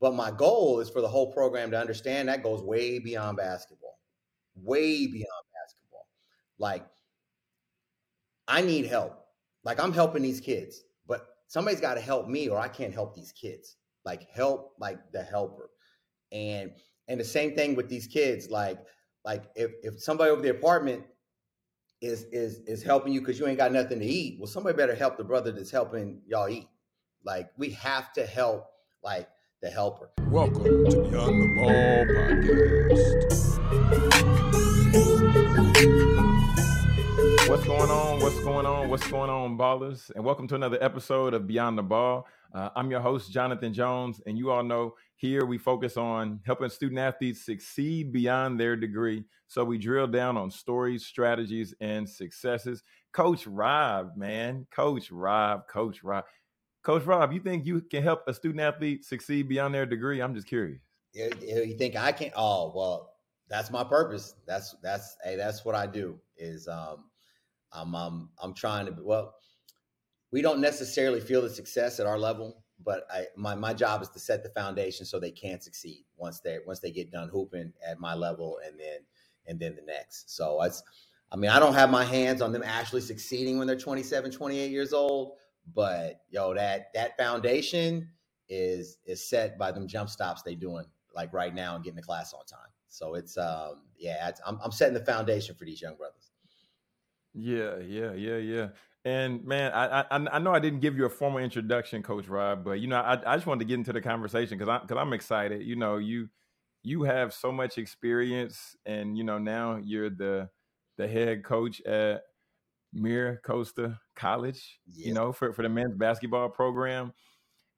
but my goal is for the whole program to understand that goes way beyond basketball, way beyond basketball. Like, I need help. Like, I'm helping these kids, but somebody's got to help me, or I can't help these kids. Like, help, like the helper. And and the same thing with these kids. Like, like if if somebody over the apartment is is is helping you because you ain't got nothing to eat, well, somebody better help the brother that's helping y'all eat. Like, we have to help. Like the helper. Welcome to Beyond the Ball podcast. What's going on? What's going on? What's going on, ballers? And welcome to another episode of Beyond the Ball. Uh, I'm your host, Jonathan Jones, and you all know here we focus on helping student athletes succeed beyond their degree. So we drill down on stories, strategies, and successes. Coach Rob, man, Coach Rob, Coach Rob. Coach Rob, you think you can help a student athlete succeed beyond their degree? I'm just curious. You think I can? Oh, well, that's my purpose. That's that's hey, that's what I do. Is um, I'm I'm I'm trying to. Well, we don't necessarily feel the success at our level, but I my my job is to set the foundation so they can succeed once they once they get done hooping at my level, and then and then the next. So it's. I mean, I don't have my hands on them actually succeeding when they're 27, 28 years old, but yo, that that foundation is is set by them jump stops they doing like right now and getting the class on time. So it's um yeah, it's, I'm I'm setting the foundation for these young brothers. Yeah, yeah, yeah, yeah. And man, I, I I know I didn't give you a formal introduction, Coach Rob, but you know I, I just wanted to get into the conversation because I because I'm excited. You know you you have so much experience, and you know now you're the the head coach at MiraCosta College, you know, for, for the men's basketball program.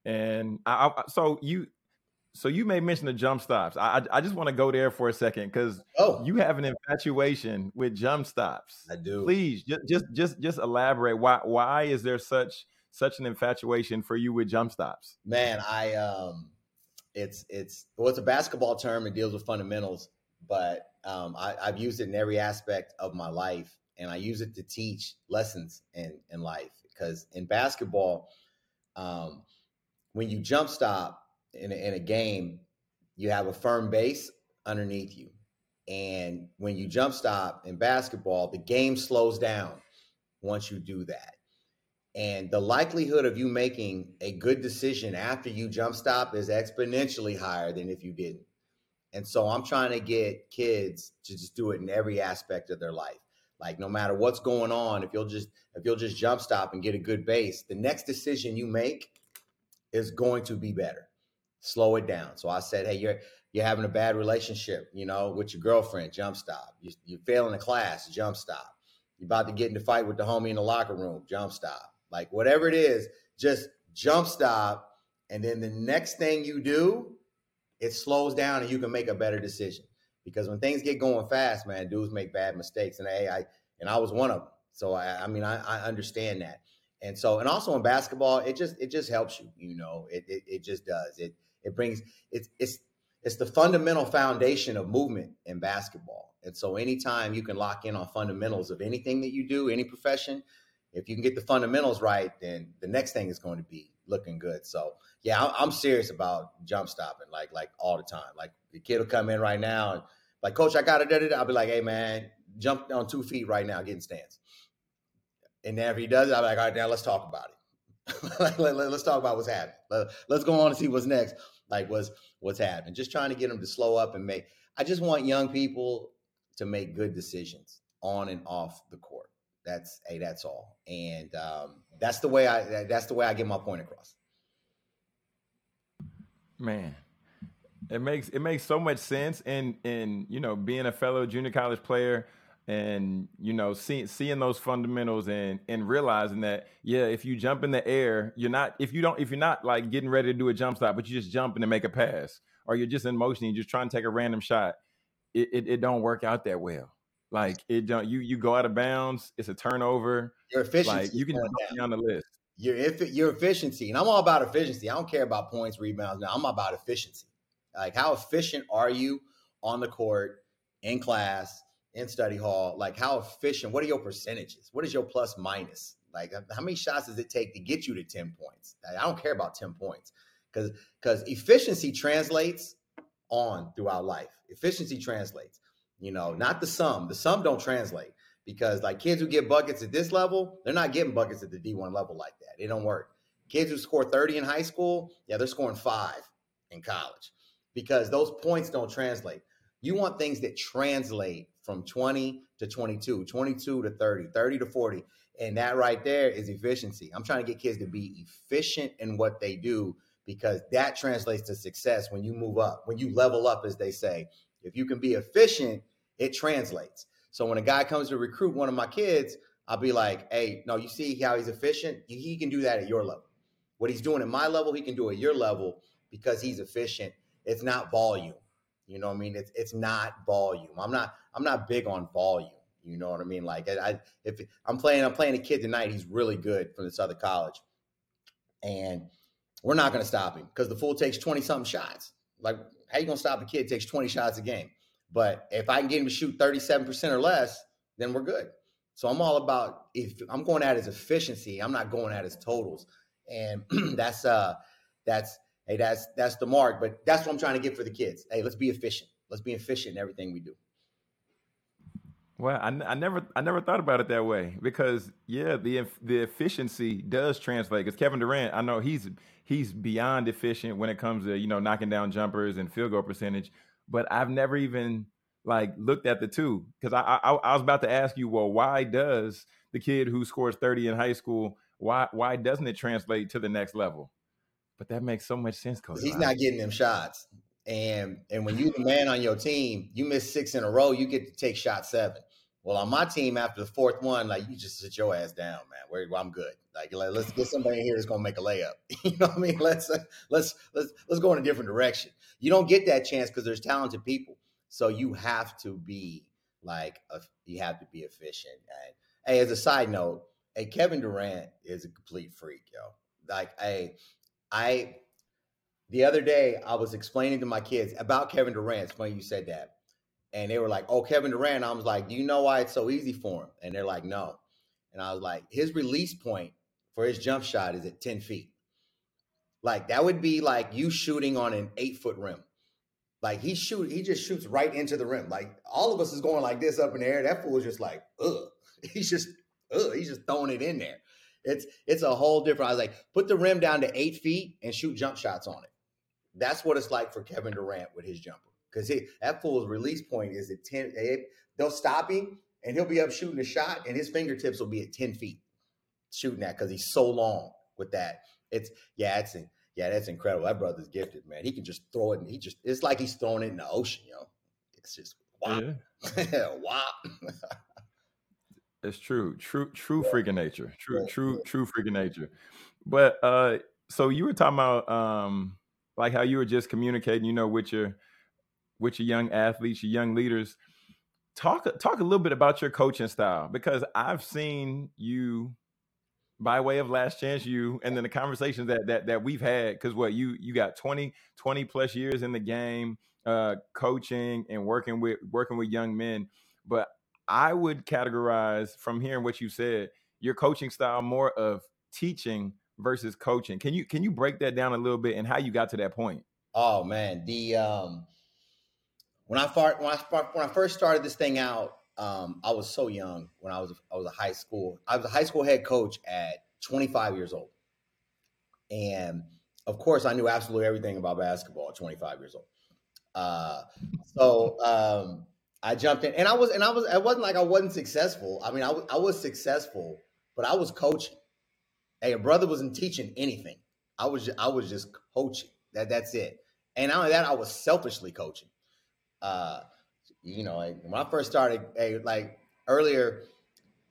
And I, I, so you so you may mention the jump stops. I I just want to go there for a second because oh. you have an infatuation with jump stops. I do. Please just just just just elaborate. Why why is there such such an infatuation for you with jump stops? Man, I um it's it's well it's a basketball term. It deals with fundamentals, but um I, I've used it in every aspect of my life and I use it to teach lessons in in life. Because in basketball, um, when you jump stop in a, in a game, you have a firm base underneath you, and when you jump stop in basketball, the game slows down once you do that. And the likelihood of you making a good decision after you jump stop is exponentially higher than if you didn't. And so I'm trying to get kids to just do it in every aspect of their life. Like no matter what's going on, if you'll just if you'll just jump stop and get a good base, the next decision you make is going to be better. Slow it down. So I said, hey, you're you're having a bad relationship, you know, with your girlfriend, jump stop. You, you're failing a class, jump stop. You're about to get in a fight with the homie in the locker room, jump stop. Like whatever it is, just jump stop. And then the next thing you do, it slows down and you can make a better decision because when things get going fast, man, dudes make bad mistakes, and hey, I and I was one of them. So I, I mean, I, I understand that, and so and also in basketball, it just it just helps you, you know, it it, it just does. It it brings it's it's it's the fundamental foundation of movement in basketball. And so anytime you can lock in on fundamentals of anything that you do, any profession, if you can get the fundamentals right, then the next thing is going to be looking good. So yeah, I'm serious about jump stopping like like all the time. Like the kid will come in right now and like, coach, I got it. I'll be like, hey, man, jump on two feet right now, getting stance. And if he does it, I'll be like, all right, now let's talk about it. let, us talk about what's happening. Let, us go on and see what's next. Like, what's what's happening? Just trying to get them to slow up and make. I just want young people to make good decisions on and off the court. That's hey, that's all. And um, that's the way I. That's the way I get my point across. Man, it makes it makes so much sense, and and you know, being a fellow junior college player, and you know, seeing seeing those fundamentals, and and realizing that yeah, if you jump in the air, you're not if you don't if you're not like getting ready to do a jump stop, but you just jumping to make a pass, or you're just in motion, you're just trying to take a random shot, it it, it don't work out that well. Like it don't you you go out of bounds, it's a turnover. Your efficiency, like you can be on the list. Your your efficiency, and I'm all about efficiency. I don't care about points, rebounds. Now I'm about efficiency. Like, how efficient are you on the court, in class, in study hall? Like, how efficient? What are your percentages? What is your plus minus? Like, how many shots does it take to get you to 10 points? I don't care about 10 points. because because efficiency translates on throughout life. Efficiency translates. You know, not the sum. The sum don't translate because like kids who get buckets at this level, they're not getting buckets at the D1 level like that. It don't work. Kids who score 30 in high school, yeah, they're scoring five in college because those points don't translate. You want things that translate from 20 to 22, 22 to 30, 30 to 40. And that right there is efficiency. I'm trying to get kids to be efficient in what they do because that translates to success when you move up, when you level up, as they say. If you can be efficient, it translates. So when a guy comes to recruit one of my kids, I'll be like, hey, no, you see how he's efficient? He can do that at your level. What he's doing at my level, he can do at your level because he's efficient. It's not volume. You know what I mean? It's it's not volume. I'm not I'm not big on volume. You know what I mean? Like I, if I'm playing I'm playing a kid tonight, he's really good from this other college, and we're not going to stop him because the fool takes 20 something shots. Like how you gonna stop a kid takes 20 shots a game? But if I can get him to shoot 37% or less, then we're good. So I'm all about if I'm going at his efficiency, I'm not going at his totals. And that's uh that's hey, that's that's the mark. But that's what I'm trying to get for the kids. Hey, let's be efficient. Let's be efficient in everything we do. Well, I, I never I never thought about it that way because yeah, the the efficiency does translate. Because Kevin Durant, I know he's he's beyond efficient when it comes to you know knocking down jumpers and field goal percentage. But I've never even like looked at the two because I, I I was about to ask you, well, why does the kid who scores thirty in high school why why doesn't it translate to the next level? But that makes so much sense, Coach. He's not getting them shots. And and when you're the man on your team, you miss six in a row, you get to take shot seven. Well, on my team, after the fourth one, like you just sit your ass down, man. Where well, I'm good. Like, like, let's get somebody in here that's gonna make a layup. you know what I mean? Let's uh, let's let's let's go in a different direction. You don't get that chance because there's talented people. So you have to be like a, you have to be efficient. And hey, as a side note, hey, Kevin Durant is a complete freak, yo. Like, hey, I the other day I was explaining to my kids about Kevin Durant. It's funny you said that. And they were like, Oh, Kevin Durant. I was like, Do you know why it's so easy for him? And they're like, No. And I was like, his release point for his jump shot is at 10 feet. Like that would be like you shooting on an eight foot rim. Like he shoot, he just shoots right into the rim. Like all of us is going like this up in the air. That fool is just like, ugh. He's just, ugh. He's just throwing it in there. It's it's a whole different. I was like, put the rim down to eight feet and shoot jump shots on it. That's what it's like for Kevin Durant with his jumper. Because that fool's release point is at 10. They'll stop him and he'll be up shooting a shot, and his fingertips will be at 10 feet shooting that because he's so long with that. It's yeah, it's yeah, that's incredible. That brother's gifted, man. He can just throw it and he just it's like he's throwing it in the ocean, yo. It's just wow. Yeah. wow. It's true. True, true yeah. freaking nature. True, yeah. true, true freaking nature. But uh so you were talking about um like how you were just communicating, you know, with your with your young athletes, your young leaders. Talk talk a little bit about your coaching style because I've seen you by way of Last Chance U and then the conversations that that that we've had because what you you got 20 20 plus years in the game uh coaching and working with working with young men but I would categorize from hearing what you said, your coaching style more of teaching versus coaching. Can you can you break that down a little bit and how you got to that point? Oh man, the um when I fart, when I when I first started this thing out, um, I was so young when I was I was a high school. I was a high school head coach at 25 years old, and of course, I knew absolutely everything about basketball at 25 years old. Uh, so um, I jumped in, and I was, and I was, it wasn't like I wasn't successful. I mean, I was, I was successful, but I was coaching. Hey, a brother wasn't teaching anything. I was, I was just coaching. That, that's it. And not only that, I was selfishly coaching. Uh, you know, when I first started, hey, like earlier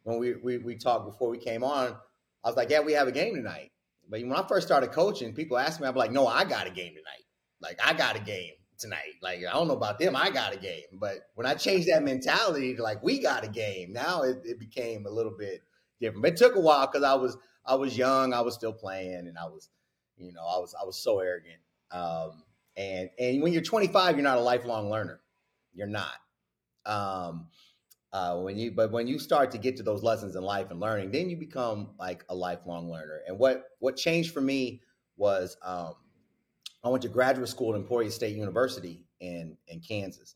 when we, we we talked before we came on, I was like, yeah, we have a game tonight. But when I first started coaching, people asked me, I'm like, no, I got a game tonight. Like I got a game tonight. Like I don't know about them, I got a game. But when I changed that mentality to like we got a game, now it, it became a little bit different. But it took a while because I was I was young, I was still playing, and I was, you know, I was I was so arrogant. Um, and and when you're 25, you're not a lifelong learner. You're not. Um, uh, when you but when you start to get to those lessons in life and learning, then you become like a lifelong learner. And what what changed for me was um, I went to graduate school at Emporia State University in in Kansas,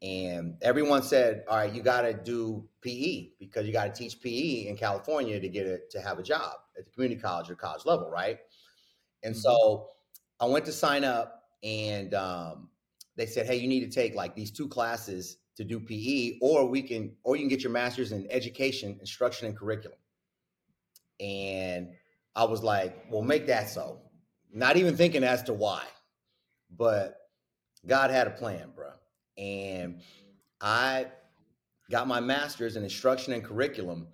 and everyone said, "All right, you got to do PE because you got to teach PE in California to get it to have a job at the community college or college level, right?" And mm-hmm. so I went to sign up, and um, they said, "Hey, you need to take like these two classes to do PE, or we can, or you can get your master's in education, instruction, and curriculum." And I was like, "Well, make that so." Not even thinking as to why, but God had a plan, bro. And I got my master's in instruction and curriculum.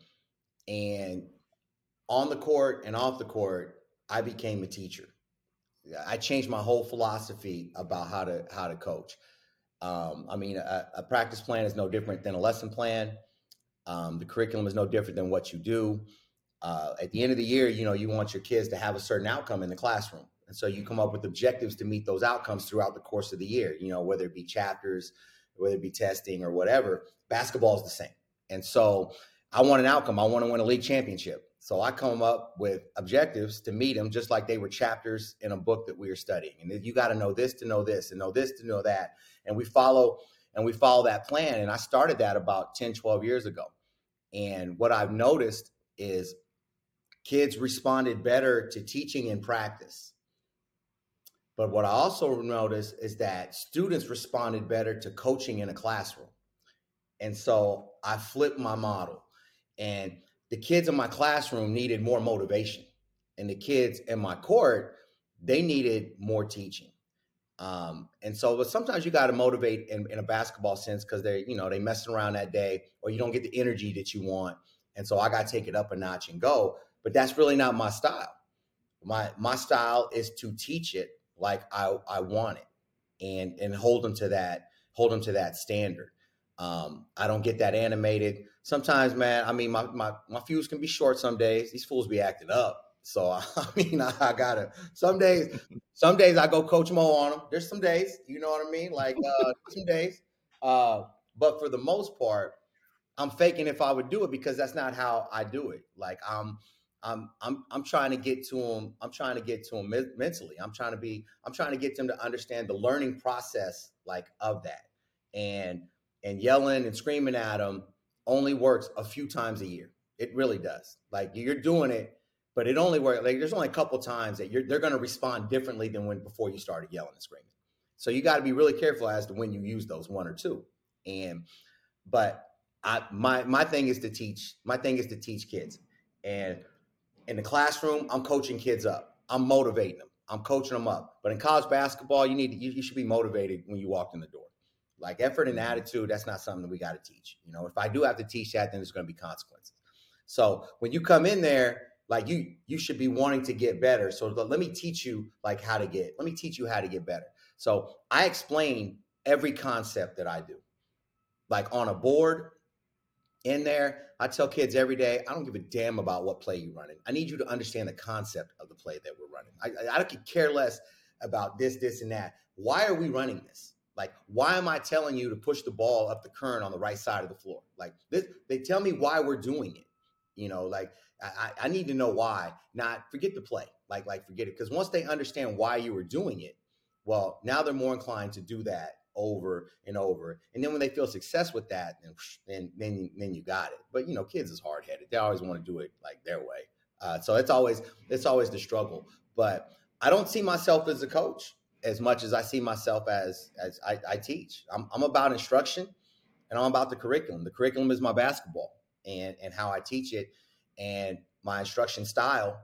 And on the court and off the court, I became a teacher. I changed my whole philosophy about how to how to coach. Um, I mean, a, a, practice plan is no different than a lesson plan. Um, the curriculum is no different than what you do uh, at the end of the year, you know, you want your kids to have a certain outcome in the classroom. And so you come up with objectives to meet those outcomes throughout the course of the year, you know, whether it be chapters, whether it be testing or whatever. Basketball is the same. And so I want an outcome. I want to win a league championship. So I come up with objectives to meet them just like they were chapters in a book that we are studying. And you got to know this to know this and know this to know that. And we follow and we follow that plan. And I started that about 10, 12 years ago. And what I've noticed is kids responded better to teaching and practice. But what I also noticed is that students responded better to coaching in a classroom. And so I flipped my model. And the kids in my classroom needed more motivation. And the kids in my court, they needed more teaching. Um, and so, but sometimes you got to motivate in, in, a basketball sense because they, you know, they messing around that day, or you don't get the energy that you want. And so I got to take it up a notch and go but that's really not my style. My my style is to teach it like I, I want it and and hold them to that hold them to that standard. Um, I don't get that animated. Sometimes, man, I mean, my, my, my fuse can be short some days. These fools be acting up. So, I mean, I, I gotta, some days, some days I go coach Mo on them. There's some days, you know what I mean? Like, uh, some days. Uh, but for the most part, I'm faking if I would do it because that's not how I do it. Like, I'm, I'm I'm I'm trying to get to them. I'm trying to get to them mentally. I'm trying to be. I'm trying to get them to understand the learning process like of that. And and yelling and screaming at them only works a few times a year. It really does. Like you're doing it, but it only works. Like there's only a couple times that you're they're going to respond differently than when before you started yelling and screaming. So you got to be really careful as to when you use those one or two. And but I my my thing is to teach. My thing is to teach kids. And in the classroom, I'm coaching kids up. I'm motivating them. I'm coaching them up. But in college basketball, you need to, you, you should be motivated when you walk in the door. Like effort and attitude, that's not something that we got to teach. You know, if I do have to teach that, then there's going to be consequences. So when you come in there, like you, you should be wanting to get better. So let me teach you like how to get. Let me teach you how to get better. So I explain every concept that I do, like on a board, in there. I tell kids every day, I don't give a damn about what play you're running. I need you to understand the concept of the play that we're running. I, I, I could care less about this, this, and that. Why are we running this? Like, why am I telling you to push the ball up the current on the right side of the floor? Like, this, they tell me why we're doing it. You know, like I, I need to know why. Not forget the play. Like, like forget it. Because once they understand why you were doing it, well, now they're more inclined to do that over and over. And then when they feel success with that, then then then, then you got it. But you know, kids is hard headed. They always want to do it like their way. Uh, so it's always it's always the struggle. But I don't see myself as a coach as much as I see myself as as I, I teach. I'm, I'm about instruction and I'm about the curriculum. The curriculum is my basketball and and how I teach it and my instruction style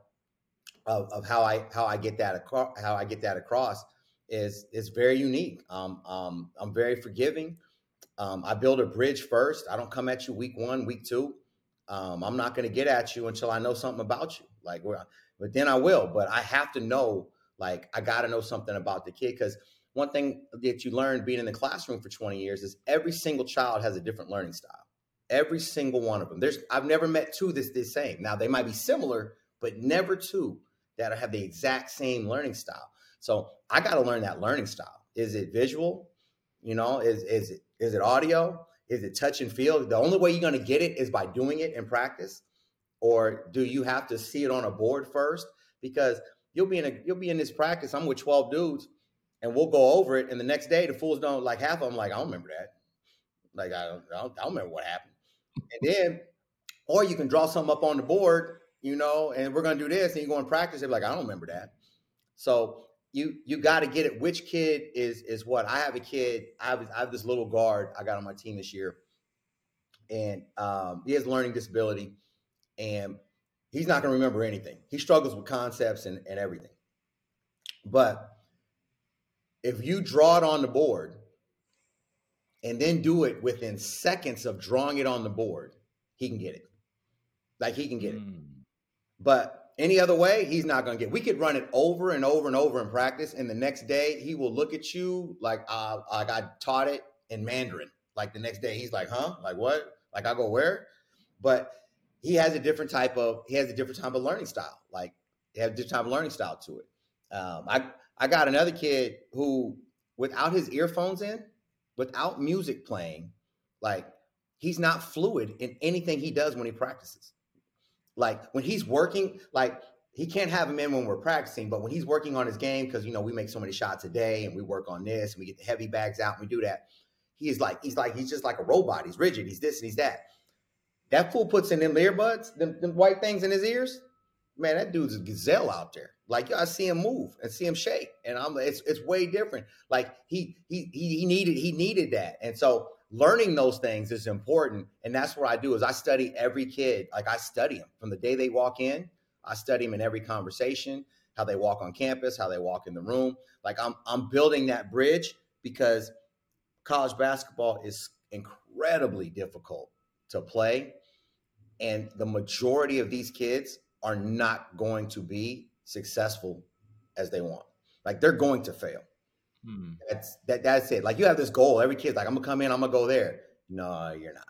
of, of how I how I get that across how I get that across is is very unique. Um, um, I'm very forgiving. Um, I build a bridge first. I don't come at you week one, week two. Um, I'm not going to get at you until I know something about you. Like, but then I will. But I have to know. Like, I got to know something about the kid because one thing that you learn being in the classroom for 20 years is every single child has a different learning style. Every single one of them. There's I've never met two that's the same. Now they might be similar, but never two that have the exact same learning style. So I got to learn that learning style. Is it visual? You know, is is it is it audio? Is it touch and feel? The only way you're going to get it is by doing it in practice, or do you have to see it on a board first? Because you'll be in a you'll be in this practice. I'm with 12 dudes, and we'll go over it. And the next day, the fools don't like half of them. Like I don't remember that. Like I don't, I don't, I don't remember what happened. And then, or you can draw something up on the board, you know, and we're gonna do this, and you go and practice. They're like, I don't remember that. So you you got to get it. Which kid is is what? I have a kid. I have I have this little guard I got on my team this year, and um, he has learning disability, and he's not going to remember anything. He struggles with concepts and, and everything. But if you draw it on the board and then do it within seconds of drawing it on the board, he can get it. Like he can get mm. it. Hmm. But any other way, he's not going to get. We could run it over and over and over in practice, and the next day he will look at you like, uh, like I taught it in Mandarin. Like the next day, he's like, "Huh? Like what? Like I go where?" But he has a different type of he has a different type of learning style. Like he has a different type of learning style to it. Um, I I got another kid who, without his earphones in, without music playing, like he's not fluid in anything he does when he practices. Like when he's working, like he can't have him in when we're practicing, but when he's working on his game, because you know we make so many shots a day and we work on this and we get the heavy bags out and we do that. He is like he's like he's just like a robot. He's rigid. He's this and he's that. That fool puts in them earbuds, them, them white things in his ears. Man, that dude's a gazelle out there. Like you I see him move and see him shake, and I'm like, it's it's way different. Like he he he needed he needed that, and so learning those things is important and that's what i do is i study every kid. Like i study them from the day they walk in i study them in every conversation how they walk on campus how they walk in the room. Like i'm i'm building that bridge because college basketball is incredibly difficult to play and the majority of these kids are not going to be successful as they want. Like they're going to fail Hmm. That's that. That's it. Like you have this goal. Every kid's like, I'm gonna come in. I'm gonna go there. No, you're not.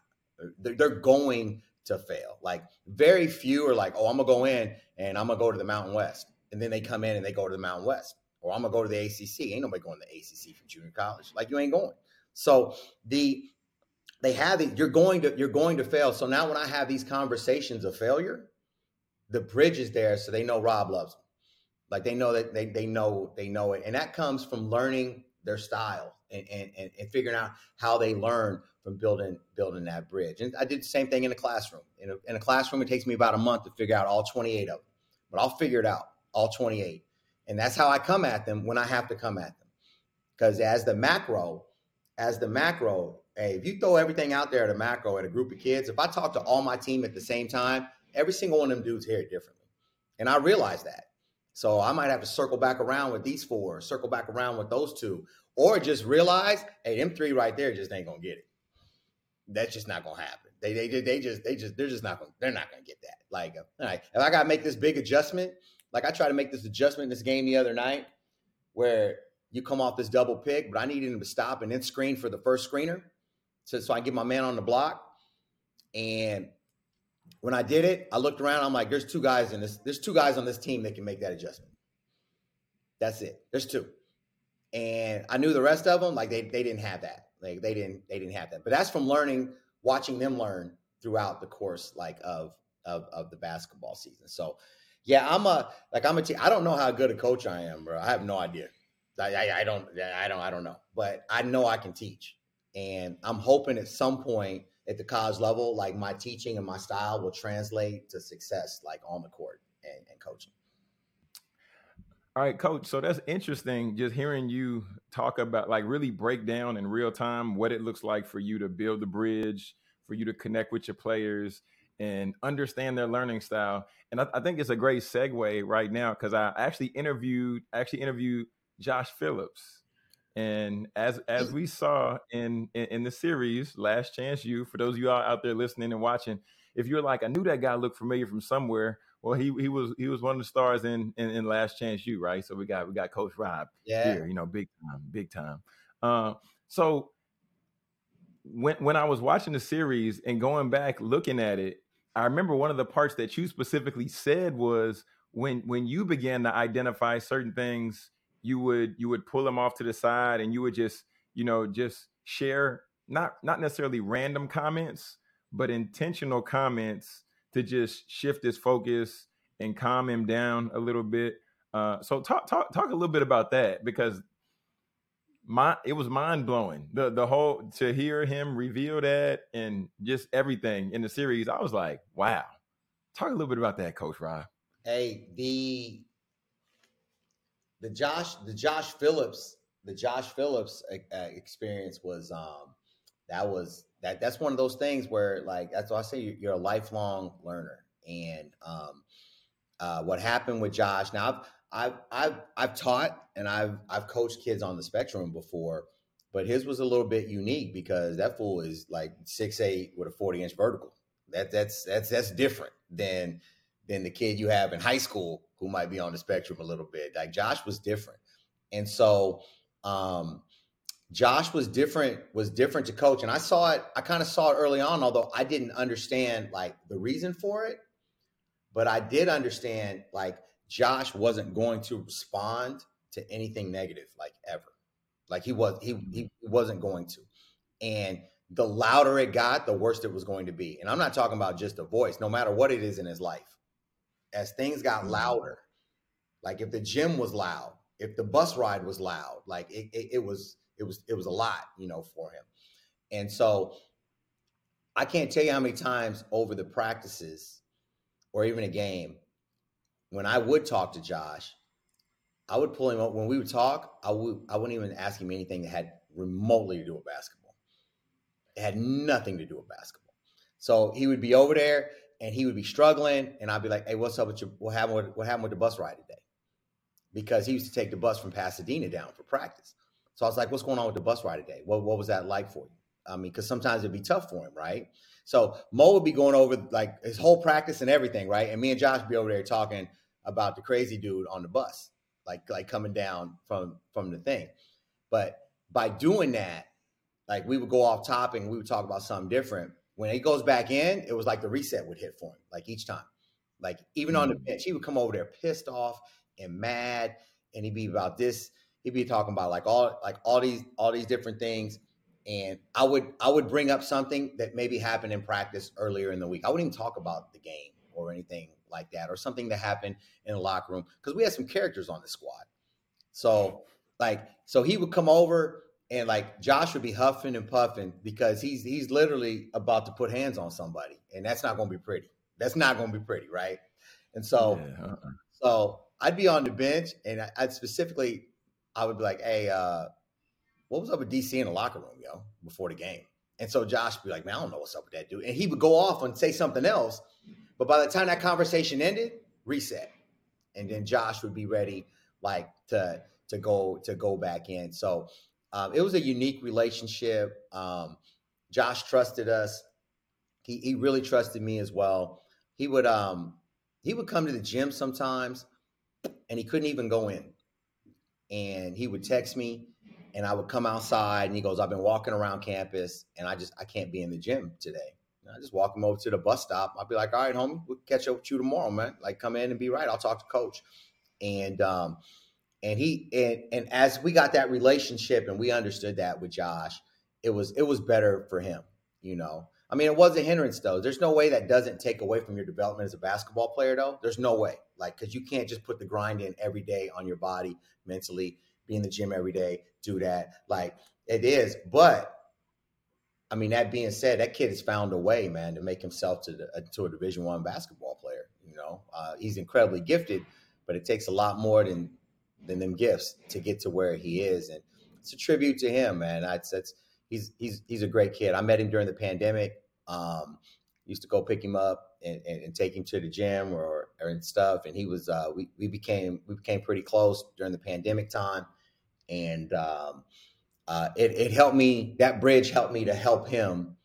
They're, they're going to fail. Like very few are like, oh, I'm gonna go in and I'm gonna go to the Mountain West, and then they come in and they go to the Mountain West, or I'm gonna go to the ACC. Ain't nobody going to the ACC from junior college. Like you ain't going. So the they have it. You're going to you're going to fail. So now when I have these conversations of failure, the bridge is there, so they know Rob loves them. Like they know that they they know they know it, and that comes from learning their style and and, and figuring out how they learn from building building that bridge. And I did the same thing in the classroom. In a, in a classroom, it takes me about a month to figure out all 28 of them, but I'll figure it out all 28, and that's how I come at them when I have to come at them. Because as the macro, as the macro, hey, if you throw everything out there at a macro at a group of kids, if I talk to all my team at the same time, every single one of them dudes hear it differently, and I realize that. So I might have to circle back around with these four, circle back around with those two, or just realize, hey, them three right there just ain't gonna get it. That's just not gonna happen. They they they just they just they're just not gonna they're not gonna get that. Like, uh, all right, if I gotta make this big adjustment, like I try to make this adjustment in this game the other night, where you come off this double pick, but I needed him to stop and then screen for the first screener, so so I get my man on the block, and when I did it, I looked around. I'm like, there's two guys in this. There's two guys on this team that can make that adjustment. That's it. There's two, and I knew the rest of them. Like they they didn't have that. Like they didn't they didn't have that. But that's from learning, watching them learn throughout the course, like of of of the basketball season. So, yeah, I'm a like I'm a team. I don't know how good a coach I am, bro. I have no idea. I, I, I don't I don't I don't know, but I know I can teach, and I'm hoping at some point at the college level, like my teaching and my style will translate to success, like on the court and, and coaching. All right, coach. So that's interesting just hearing you talk about like really break down in real time what it looks like for you to build the bridge, for you to connect with your players and understand their learning style. And I, I think it's a great segue right now because I actually interviewed actually interviewed Josh Phillips and as as we saw in, in, in the series, Last Chance U, for those of you all out there listening and watching, if you're like, I knew that guy looked familiar from somewhere. Well, he he was he was one of the stars in, in, in Last Chance U, right? So we got we got Coach Rob yeah. here, you know, big time, big time. Uh, so when when I was watching the series and going back looking at it, I remember one of the parts that you specifically said was when when you began to identify certain things you would you would pull them off to the side and you would just you know just share not not necessarily random comments but intentional comments to just shift his focus and calm him down a little bit uh, so talk talk talk a little bit about that because my it was mind blowing. The the whole to hear him reveal that and just everything in the series, I was like, wow. Talk a little bit about that, Coach Rob. Hey, the the Josh the Josh Phillips the Josh Phillips uh, experience was um that was that that's one of those things where like that's why I say you're a lifelong learner. And um uh what happened with Josh now I've I've I've, I've taught and I've I've coached kids on the spectrum before but his was a little bit unique because that fool is like six eight with a 40 inch vertical. That that's that's that's different than than the kid you have in high school who might be on the spectrum a little bit. Like Josh was different. And so um Josh was different was different to coach and I saw it I kind of saw it early on although I didn't understand like the reason for it but I did understand like Josh wasn't going to respond to anything negative like ever like he was he he wasn't going to and the louder it got, the worse it was going to be. And I'm not talking about just a voice, no matter what it is in his life. As things got mm-hmm. louder, like if the gym was loud, if the bus ride was loud, like it, it, it was, it was, it was a lot, you know, for him. And so I can't tell you how many times over the practices or even a game, when I would talk to Josh, I would pull him up. When we would talk, I would I wouldn't even ask him anything that had remotely to do with basketball. It had nothing to do with basketball. So he would be over there and he would be struggling, and I'd be like, "Hey, what's up with your what happened with what happened with the bus ride today?" Because he used to take the bus from Pasadena down for practice. So I was like, "What's going on with the bus ride today? What what was that like for you?" I mean, because sometimes it'd be tough for him, right? So Mo would be going over like his whole practice and everything, right? And me and Josh would be over there talking about the crazy dude on the bus, like like coming down from from the thing. But by doing that, like we would go off topic and we would talk about something different. When he goes back in, it was like the reset would hit for him, like each time. Like even mm-hmm. on the mm. bench, he would come over there pissed off and mad, and he'd be about this. He'd be talking about like all like all these all these different things. And I would I would bring up something that maybe happened in practice earlier in the week. I wouldn't even talk about the game or anything like that, or something that happened in the locker room because we had some characters on the squad. So like so he would come over and like Josh would be huffing and puffing because he's he's literally about to put hands on somebody, and that's not going to be pretty. That's not going to be pretty, right? And so, yeah. uh-uh. so I'd be on the bench, and I'd specifically, I would be like, "Hey, uh, what was up with DC in the locker room, yo, before the game?" And so Josh would be like, "Man, I don't know what's up with that dude," and he would go off and say something else. But by the time that conversation ended, reset, and then Josh would be ready, like to to go to go back in. So um, it was a unique relationship. Um, Josh trusted us. He, he really trusted me as well. He would um, he would come to the gym sometimes, and he couldn't even go in. And he would text me, and I would come outside, and he goes, "I've been walking around campus, and I just I can't be in the gym today." And I just walk him over to the bus stop. I'll be like, "All right, homie, we'll catch up with you tomorrow, man. Like, come in and be right. I'll talk to coach." And um, and he and and as we got that relationship and we understood that with Josh, it was it was better for him, you know. I mean, it was a hindrance though. There's no way that doesn't take away from your development as a basketball player though. There's no way. Like cuz you can't just put the grind in every day on your body mentally, be in the gym every day, do that. Like it is, but I mean, that being said, that kid has found a way, man, to make himself to the, to a Division One basketball player. You know, uh, he's incredibly gifted, but it takes a lot more than than them gifts to get to where he is. And it's a tribute to him, man. That's that's he's he's he's a great kid. I met him during the pandemic. Um, used to go pick him up and, and, and, take him to the gym or, or and stuff. And he was uh, we we became we became pretty close during the pandemic time, and um, uh, it it helped me. That bridge helped me to help him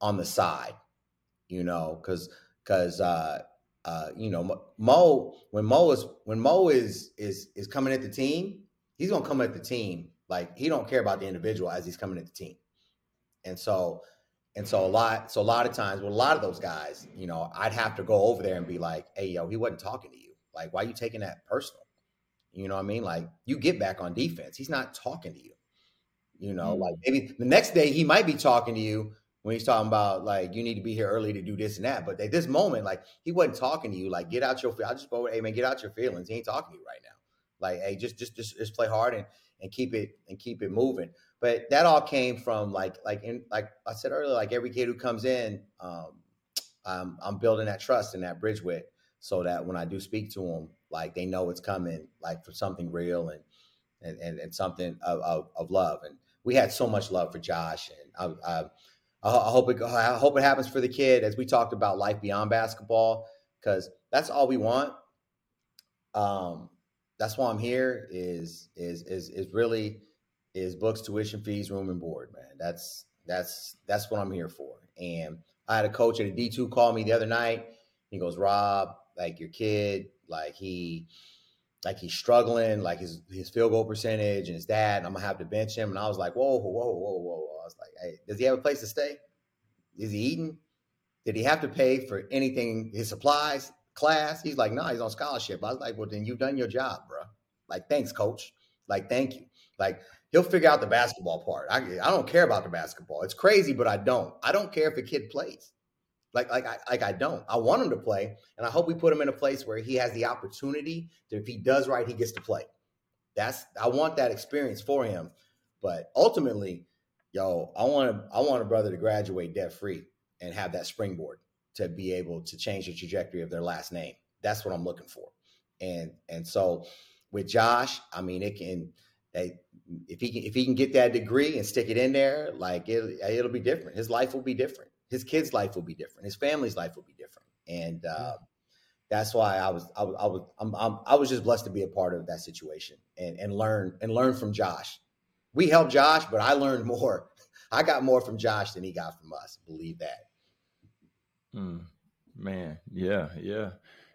on the side, you know, because because uh, uh, you know, Mo when Mo is when Mo is is is coming at the team, he's gonna come at the team like he don't care about the individual as he's coming at the team, and so and so a lot so a lot of times with a lot of those guys, you know, I'd have to go over there and be like, hey yo, he wasn't talking to you. Like, why are you taking that personal? You know what I mean? Like, you get back on defense. He's not talking to you. You know, mm-hmm. like maybe the next day he might be talking to you, when he's talking about like you need to be here early to do this and that. But at this moment, like he wasn't talking to you. Like get out your. I just go, hey man, get out your feelings. He ain't talking to you right now. Like hey, just just just just play hard and and keep it and keep it moving. But that all came from like like in like I said earlier, like every kid who comes in, um, I'm, I'm building that trust and that bridge with, so that when I do speak to them, like they know it's coming, like for something real and and and, and something of, of, of love. And we had so much love for Josh, and I, I I hope it I hope it happens for the kid as we talked about life beyond basketball because that's all we want. Um, that's why I'm here is is is is really is books, tuition, fees, room and board, man. That's that's that's what I'm here for. And I had a coach at a D2 call me the other night. He goes, Rob, like your kid, like he like he's struggling, like his his field goal percentage and his dad, and I'm gonna have to bench him. And I was like, whoa, whoa, whoa, whoa, whoa. I was like, hey, does he have a place to stay? Is he eating? Did he have to pay for anything, his supplies, class? He's like, no, nah, he's on scholarship. I was like, well, then you've done your job, bro. Like, thanks, coach. Like, thank you. Like, he'll figure out the basketball part. I, I don't care about the basketball. It's crazy, but I don't. I don't care if a kid plays. Like, like I like I don't. I want him to play, and I hope we put him in a place where he has the opportunity to, if he does right, he gets to play. That's I want that experience for him. But ultimately, yo, I want I want a brother to graduate debt free and have that springboard to be able to change the trajectory of their last name. That's what I'm looking for. And and so with Josh, I mean, it can they if he can if he can get that degree and stick it in there, like it it'll be different. His life will be different. His kid's life will be different. His family's life will be different. And uh, that's why I was I was I was I'm, I'm, i was just blessed to be a part of that situation and and learn and learn from Josh. We helped Josh, but I learned more. I got more from Josh than he got from us. Believe that. Mm, man, yeah, yeah,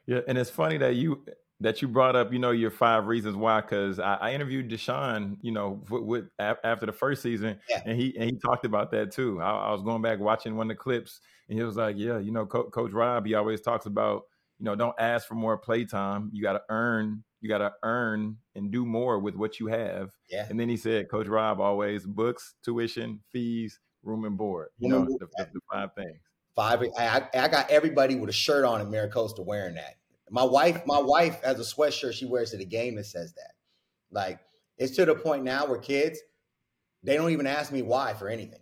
yeah. And it's funny that you that you brought up, you know, your five reasons why. Because I, I, interviewed Deshaun, you know, with, with, after the first season, yeah. and he and he talked about that too. I, I, was going back watching one of the clips, and he was like, "Yeah, you know, Co- Coach Rob, he always talks about, you know, don't ask for more play time. You got to earn. You got to earn and do more with what you have." Yeah. And then he said, Coach Rob always books, tuition, fees, room and board. You know, the, the, the five things. Five. I, I got everybody with a shirt on in MiraCosta wearing that. My wife, my wife has a sweatshirt she wears to the game that says that. Like it's to the point now where kids, they don't even ask me why for anything.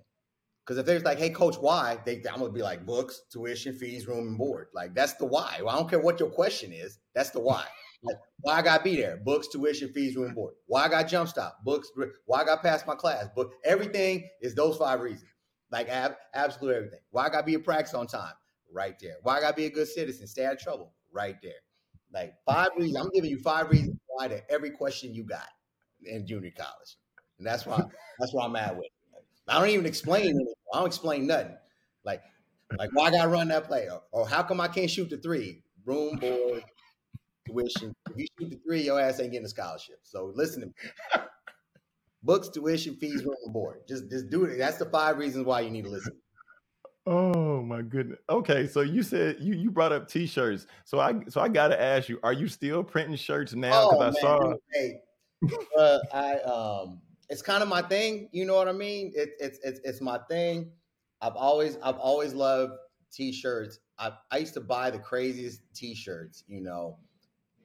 Because if they're like, "Hey, coach, why?" They, I'm gonna be like, "Books, tuition, fees, room and board." Like that's the why. Well, I don't care what your question is. That's the why. Like, why I gotta be there? Books, tuition, fees, room and board. Why I got jump stop? Books. Why I got pass my class? But Everything is those five reasons. Like ab- everything. Why I gotta be a practice on time? Right there. Why I gotta be a good citizen? Stay out of trouble? Right there. Like five reasons. I'm giving you five reasons why to every question you got in junior college, and that's why that's why I'm at with. It. I don't even explain anything. I don't explain nothing. Like like why I gotta run that play, or, or how come I can't shoot the three? Room, board, tuition. If you shoot the three, your ass ain't getting a scholarship. So listen to me. Books, tuition, fees, room, and board. Just just do it. That's the five reasons why you need to listen. Oh my goodness. Okay, so you said you you brought up t-shirts. So I so I got to ask you, are you still printing shirts now cuz oh, I saw hey, uh, I um it's kind of my thing, you know what I mean? It, it's it's it's my thing. I've always I've always loved t-shirts. I I used to buy the craziest t-shirts, you know,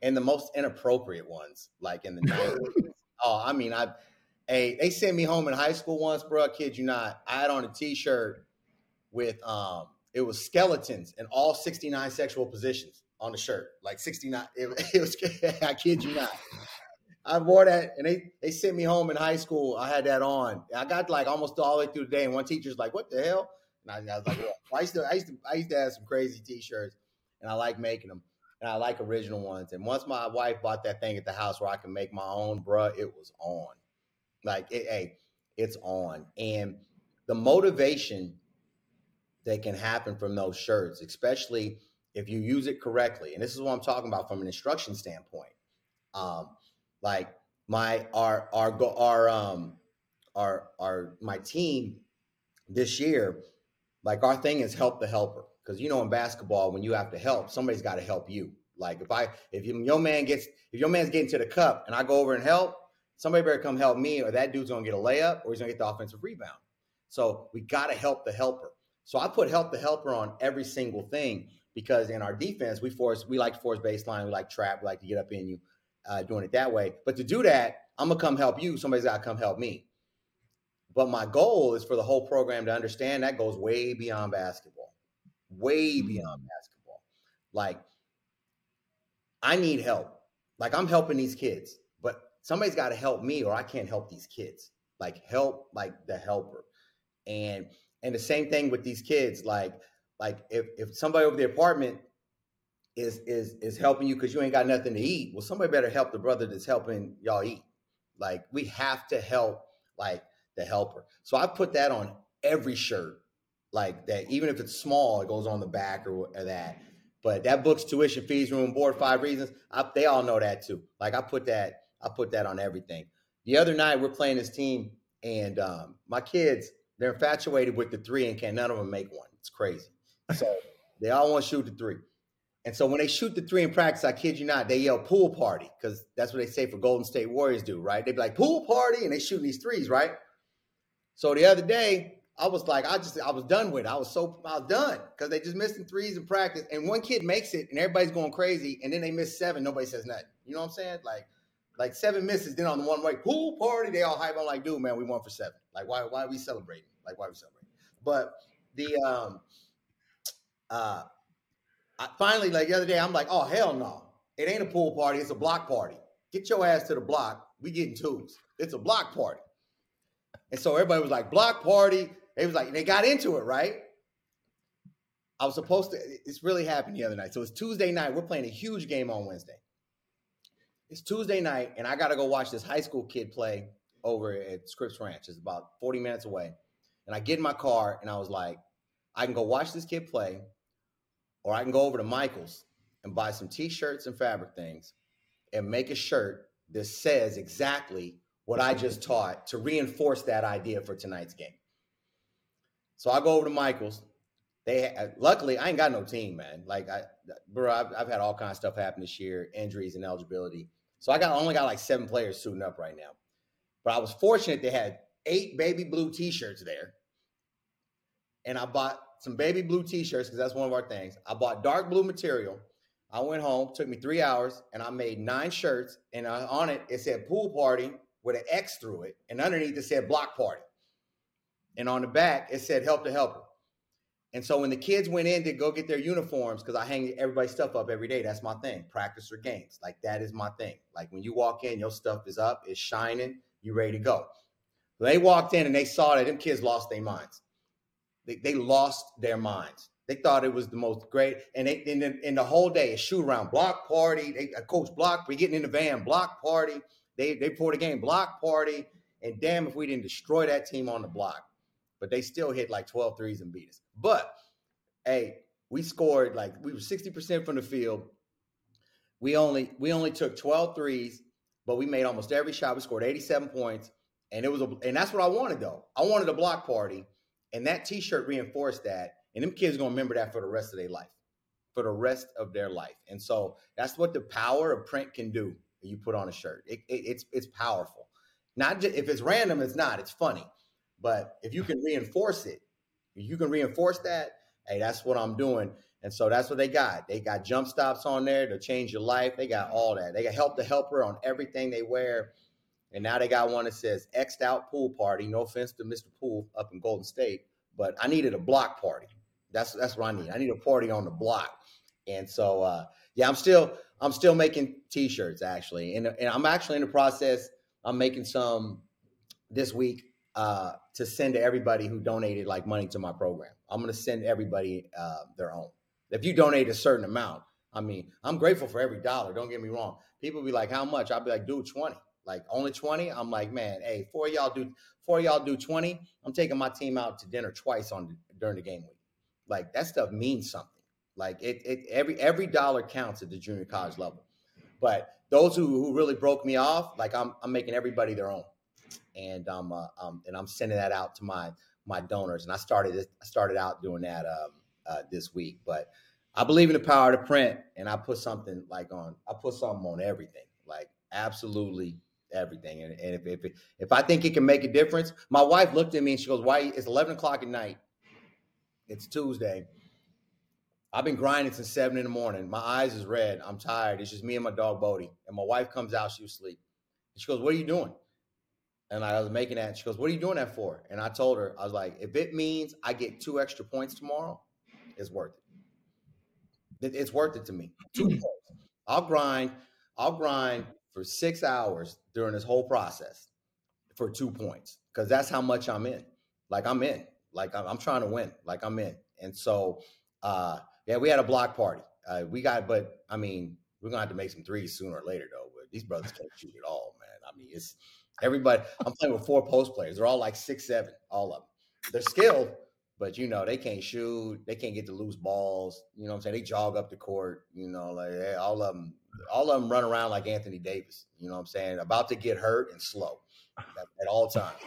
and the most inappropriate ones like in the 90s. oh, I mean, I hey, they sent me home in high school once, bro, kid you not. I had on a t-shirt with um it was skeletons in all 69 sexual positions on the shirt. Like 69. It, it was I kid you not. I wore that and they they sent me home in high school. I had that on. I got like almost all the way through the day, and one teacher's like, "What the hell?" And I, I was like, well, I used to I used to I used to have some crazy t-shirts, and I like making them, and I like original ones. And once my wife bought that thing at the house where I can make my own, bruh, it was on. Like, it, hey, it's on, and the motivation that can happen from those shirts, especially if you use it correctly. And this is what I'm talking about from an instruction standpoint. Um, like my our our our um our our my team this year, like our thing is help the helper. Because you know in basketball, when you have to help, somebody's got to help you. Like if I if your man gets if your man's getting to the cup and I go over and help, somebody better come help me, or that dude's gonna get a layup or he's gonna get the offensive rebound. So we got to help the helper. So I put help the helper on every single thing because in our defense, we force we like to force baseline, we like trap, we like to get up in you, uh, doing it that way. But to do that, I'm gonna come help you. Somebody's got to come help me. But my goal is for the whole program to understand that goes way beyond basketball, way mm-hmm. beyond basketball. Like, I need help. Like, I'm helping these kids, but somebody's got to help me, or I can't help these kids. Like, help, like the helper. And and the same thing with these kids. Like, like if if somebody over the apartment is is is helping you because you ain't got nothing to eat, well, somebody better help the brother that's helping y'all eat. Like, we have to help. Like the helper. So I put that on every shirt, like that. Even if it's small, it goes on the back or, or that. But that book's tuition, fees, room, board, five reasons. I, they all know that too. Like I put that, I put that on everything. The other night we're playing this team, and um, my kids they're infatuated with the three, and can't none of them make one. It's crazy. So they all want to shoot the three. And so when they shoot the three in practice, I kid you not, they yell pool party because that's what they say for Golden State Warriors do, right? They'd be like pool party and they shooting these threes, right? So the other day, I was like, I just, I was done with it. I was so, I was done because they just missing threes in practice. And one kid makes it and everybody's going crazy. And then they miss seven. Nobody says nothing. You know what I'm saying? Like, like seven misses. Then on the one way pool party, they all hype on like, dude, man, we won for seven. Like, why, why are we celebrating? Like, why are we celebrating? But the, um, uh, I finally, like the other day, I'm like, oh, hell no. It ain't a pool party. It's a block party. Get your ass to the block. We getting twos. It's a block party. And so everybody was like, block party. They was like, they got into it, right? I was supposed to, it's really happened the other night. So it's Tuesday night. We're playing a huge game on Wednesday. It's Tuesday night, and I got to go watch this high school kid play over at Scripps Ranch. It's about 40 minutes away. And I get in my car, and I was like, I can go watch this kid play, or I can go over to Michael's and buy some t shirts and fabric things and make a shirt that says exactly what I just taught to reinforce that idea for tonight's game. So I go over to Michael's. They uh, luckily I ain't got no team, man. Like I, bro, I've, I've had all kinds of stuff happen this year, injuries and eligibility. So I got only got like seven players suiting up right now. But I was fortunate they had eight baby blue T-shirts there, and I bought some baby blue T-shirts because that's one of our things. I bought dark blue material. I went home, took me three hours, and I made nine shirts. And on it, it said pool party with an X through it, and underneath it said block party. And on the back, it said help the helper. And so when the kids went in to go get their uniforms, because I hang everybody's stuff up every day, that's my thing. Practice or games. Like that is my thing. Like when you walk in, your stuff is up, it's shining, you ready to go. They walked in and they saw that them kids lost their minds. They, they lost their minds. They thought it was the most great, and they in the, in the whole day, a shoot around block party. They, coach block, we getting in the van, block party. They they poured a game block party, and damn if we didn't destroy that team on the block. But they still hit like 12 threes and beat us. But hey, we scored like we were 60% from the field. We only we only took 12 threes, but we made almost every shot. We scored 87 points. And it was a and that's what I wanted though. I wanted a block party. And that t-shirt reinforced that. And them kids are gonna remember that for the rest of their life. For the rest of their life. And so that's what the power of print can do you put on a shirt. It, it, it's it's powerful. Not just, if it's random, it's not. It's funny, but if you can reinforce it, you can reinforce that. Hey, that's what I'm doing. And so that's what they got. They got jump stops on there to change your life. They got all that. They got help the helper on everything they wear. And now they got one that says X'd out pool party. No offense to Mr. Pool up in Golden State, but I needed a block party. That's that's what I need. I need a party on the block. And so uh, yeah, I'm still I'm still making t-shirts actually, and, and I'm actually in the process. I'm making some this week uh, to send to everybody who donated like money to my program. I'm going to send everybody uh, their own. If you donate a certain amount, I mean, I'm grateful for every dollar. Don't get me wrong. People be like, "How much?" I'll be like, "Dude, 20." Like only 20. I'm like, man, hey, four y'all do four y'all do 20. I'm taking my team out to dinner twice on during the game week. Like that stuff means something. Like it, it every every dollar counts at the junior college level. But those who, who really broke me off, like I'm I'm making everybody their own, and um, uh, um and I'm sending that out to my my donors. And I started I started out doing that um uh, this week, but I believe in the power to print, and I put something like on I put something on everything, like absolutely everything. And, and if if if I think it can make a difference, my wife looked at me and she goes, "Why? It's eleven o'clock at night. It's Tuesday." I've been grinding since seven in the morning. My eyes is red. I'm tired. It's just me and my dog Bodie. And my wife comes out, she was asleep. She goes, What are you doing? And I was making that. She goes, What are you doing that for? And I told her, I was like, If it means I get two extra points tomorrow, it's worth it. It's worth it to me. Two points. I'll grind. I'll grind for six hours during this whole process for two points because that's how much I'm in. Like I'm in. Like I'm, I'm, trying to win. Like I'm in. And so, uh, yeah, we had a block party. Uh, we got, but I mean, we're gonna have to make some threes sooner or later, though. But these brothers can't shoot at all, man. I mean, it's everybody. I'm playing with four post players. They're all like six, seven, all of them. They're skilled, but you know they can't shoot. They can't get the loose balls. You know what I'm saying? They jog up the court. You know, like hey, all of them. All of them run around like Anthony Davis. You know what I'm saying? About to get hurt and slow at, at all times.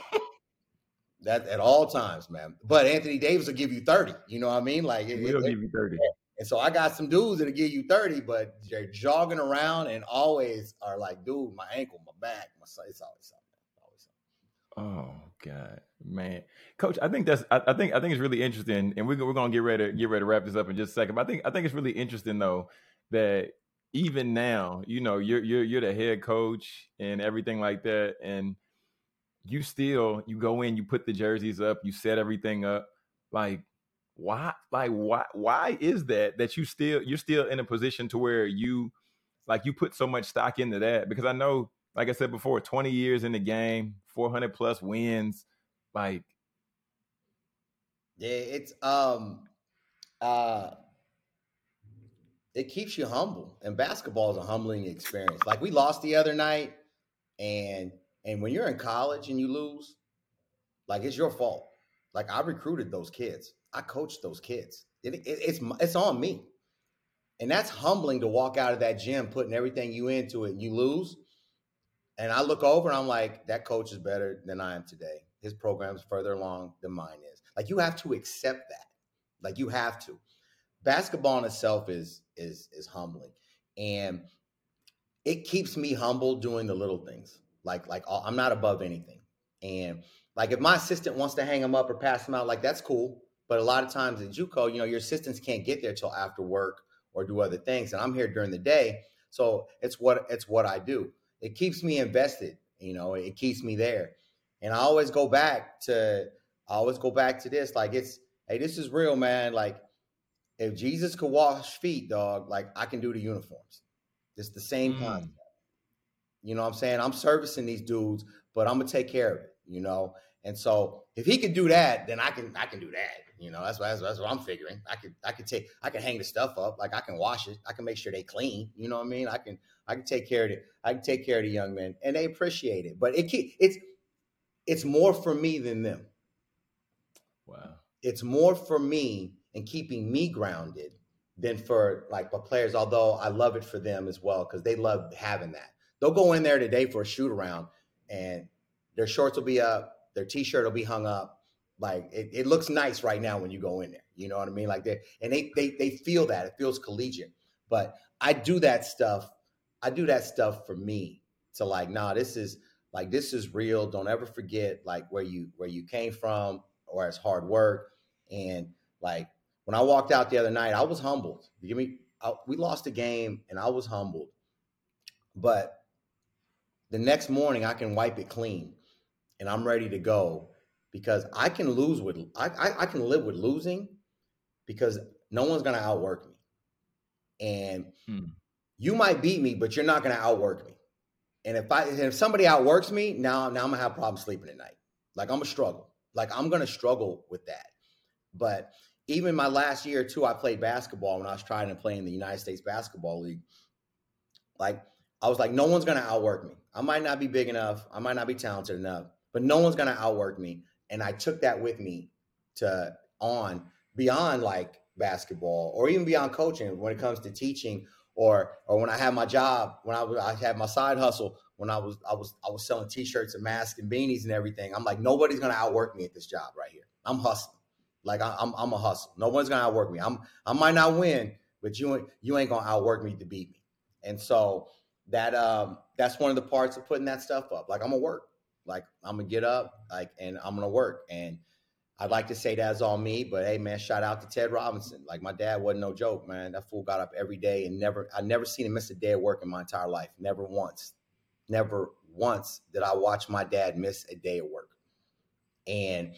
that at all times, man. But Anthony Davis will give you 30. You know what I mean? Like it, will give you 30. And so I got some dudes that'll give you 30, but they're jogging around and always are like, dude, my ankle, my back, my it's always something. Always something. Oh God, man, Coach, I think that's I, I, think I think it's really interesting, and we're we're gonna get ready to get ready to wrap this up in just a second. But I think I think it's really interesting though that even now, you know, you're you're you're the head coach and everything like that, and you still you go in, you put the jerseys up, you set everything up. Like, why? Like, why? Why is that that you still you're still in a position to where you like you put so much stock into that? Because I know, like I said before, 20 years in the game, 400 plus wins, like. Yeah, it's um, uh, it keeps you humble, and basketball is a humbling experience. Like we lost the other night, and and when you're in college and you lose, like it's your fault. Like I recruited those kids, I coached those kids. It, it, it's it's on me, and that's humbling to walk out of that gym putting everything you into it, and you lose. And I look over and I'm like, that coach is better than I am today. His program is further along than mine is. Like you have to accept that. Like you have to. Basketball in itself is is is humbling, and it keeps me humble doing the little things. Like like uh, I'm not above anything. And like if my assistant wants to hang them up or pass them out, like that's cool. But a lot of times in JUCO, you know, your assistants can't get there till after work or do other things, and I'm here during the day, so it's what it's what I do. It keeps me invested. You know, it keeps me there, and I always go back to I always go back to this. Like it's hey, this is real, man. Like if Jesus could wash feet, dog, like I can do the uniforms. It's the same mm. concept. You know what I'm saying? I'm servicing these dudes, but I'm gonna take care of it, you know? And so if he can do that, then I can I can do that. You know, that's what that's, that's what I'm figuring. I could I could take I can hang the stuff up, like I can wash it, I can make sure they clean. You know what I mean? I can I can take care of it. I can take care of the young men, and they appreciate it. But it it's it's more for me than them. Wow. It's more for me and keeping me grounded than for like the players. Although I love it for them as well because they love having that. They'll go in there today for a shoot around and their shorts will be up, their t-shirt will be hung up. Like it, it looks nice right now when you go in there. You know what I mean? Like they and they they they feel that. It feels collegiate. But I do that stuff. I do that stuff for me to like, nah, this is like this is real. Don't ever forget like where you where you came from or it's hard work. And like when I walked out the other night, I was humbled. You give me I, we lost a game and I was humbled. But the next morning I can wipe it clean and I'm ready to go because I can lose with I, I, I can live with losing because no one's gonna outwork me. And hmm. you might beat me, but you're not gonna outwork me. And if I if somebody outworks me, now now I'm gonna have problems sleeping at night. Like I'm gonna struggle. Like I'm gonna struggle with that. But even my last year or two, I played basketball when I was trying to play in the United States Basketball League. Like I was like, no one's gonna outwork me. I might not be big enough, I might not be talented enough, but no one's gonna outwork me. And I took that with me to on beyond like basketball or even beyond coaching when it comes to teaching or or when I had my job, when I was I had my side hustle, when I was I was I was selling t-shirts and masks and beanies and everything. I'm like, nobody's gonna outwork me at this job right here. I'm hustling. Like I, am I'm, I'm a hustle. No one's gonna outwork me. I'm I might not win, but you you ain't gonna outwork me to beat me. And so that um that's one of the parts of putting that stuff up. Like I'm gonna work. Like I'm gonna get up, like and I'm gonna work. And I'd like to say that's all me, but hey man, shout out to Ted Robinson. Like my dad wasn't no joke, man. That fool got up every day and never I never seen him miss a day of work in my entire life. Never once. Never once did I watch my dad miss a day of work. And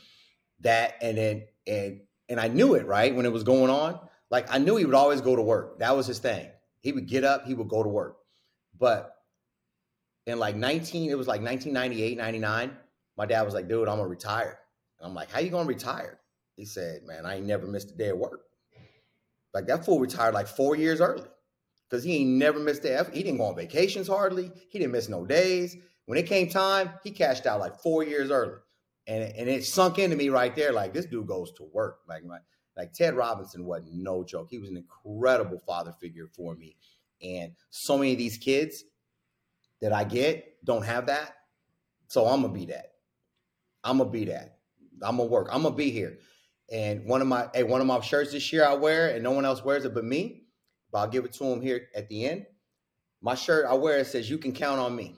that, and then, and, and I knew it, right? When it was going on, like I knew he would always go to work. That was his thing. He would get up, he would go to work. But in like 19, it was like 1998, 99, my dad was like, dude, I'm gonna retire. And I'm like, how you gonna retire? He said, man, I ain't never missed a day of work. Like that fool retired like four years early because he ain't never missed a He didn't go on vacations hardly. He didn't miss no days. When it came time, he cashed out like four years early. And, and it sunk into me right there, like this dude goes to work. Like, like, like Ted Robinson wasn't no joke. He was an incredible father figure for me. And so many of these kids that I get don't have that. So I'm gonna be that. I'm gonna be that. I'm gonna work. I'm gonna be here. And one of my hey, one of my shirts this year I wear, and no one else wears it but me. But I'll give it to him here at the end. My shirt I wear it says "You can count on me,"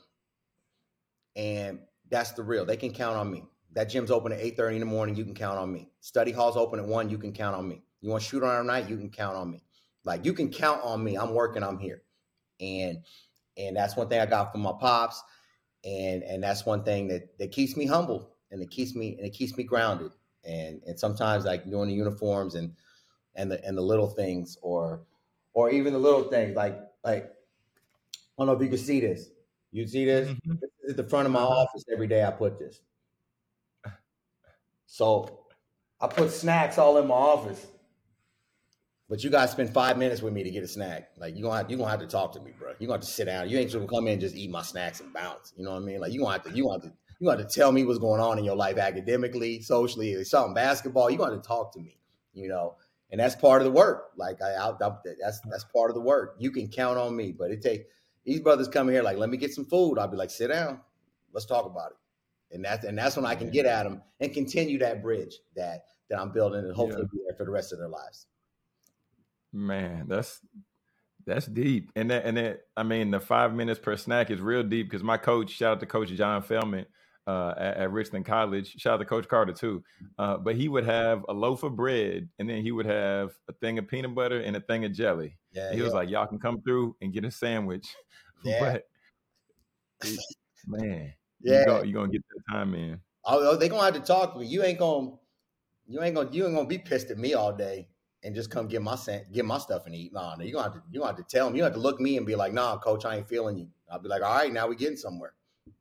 and that's the real. They can count on me. That gym's open at eight thirty in the morning. You can count on me. Study hall's open at one. You can count on me. You want to shoot on night? You can count on me. Like you can count on me. I'm working. I'm here, and and that's one thing I got from my pops, and and that's one thing that that keeps me humble and it keeps me and it keeps me grounded and and sometimes like doing the uniforms and and the and the little things or or even the little things like like I don't know if you can see this. You see this? Mm-hmm. This is at the front of my office every day. I put this. So I put snacks all in my office. But you guys spend five minutes with me to get a snack. Like you gonna have, you gonna have to talk to me, bro. You gonna have to sit down. You ain't just gonna come in and just eat my snacks and bounce. You know what I mean? Like you gonna have to you gonna have to you to have to tell me what's going on in your life academically, socially, something basketball. You to have to talk to me, you know, and that's part of the work. Like I, I, that's that's part of the work. You can count on me, but it takes these brothers coming here like, let me get some food. I'll be like, sit down, let's talk about it, and that's and that's when I can get at them and continue that bridge that that I'm building and hopefully yeah. be there for the rest of their lives. Man, that's that's deep, and that and that I mean the five minutes per snack is real deep because my coach, shout out to Coach John Feldman uh, at, at, Richland College. Shout out to Coach Carter too. Uh, but he would have a loaf of bread, and then he would have a thing of peanut butter and a thing of jelly. Yeah, he yeah. was like, "Y'all can come through and get a sandwich." Yeah. but man, yeah, you gonna, you gonna get that time in. Oh, oh they gonna have to talk to me. You ain't gonna, you ain't gonna, you ain't gonna be pissed at me all day and just come get my get my stuff and eat. Nah, no, you gonna have to, you gonna have to tell me. You have to look me and be like, "Nah, coach, I ain't feeling you." I'll be like, "All right, now we getting somewhere."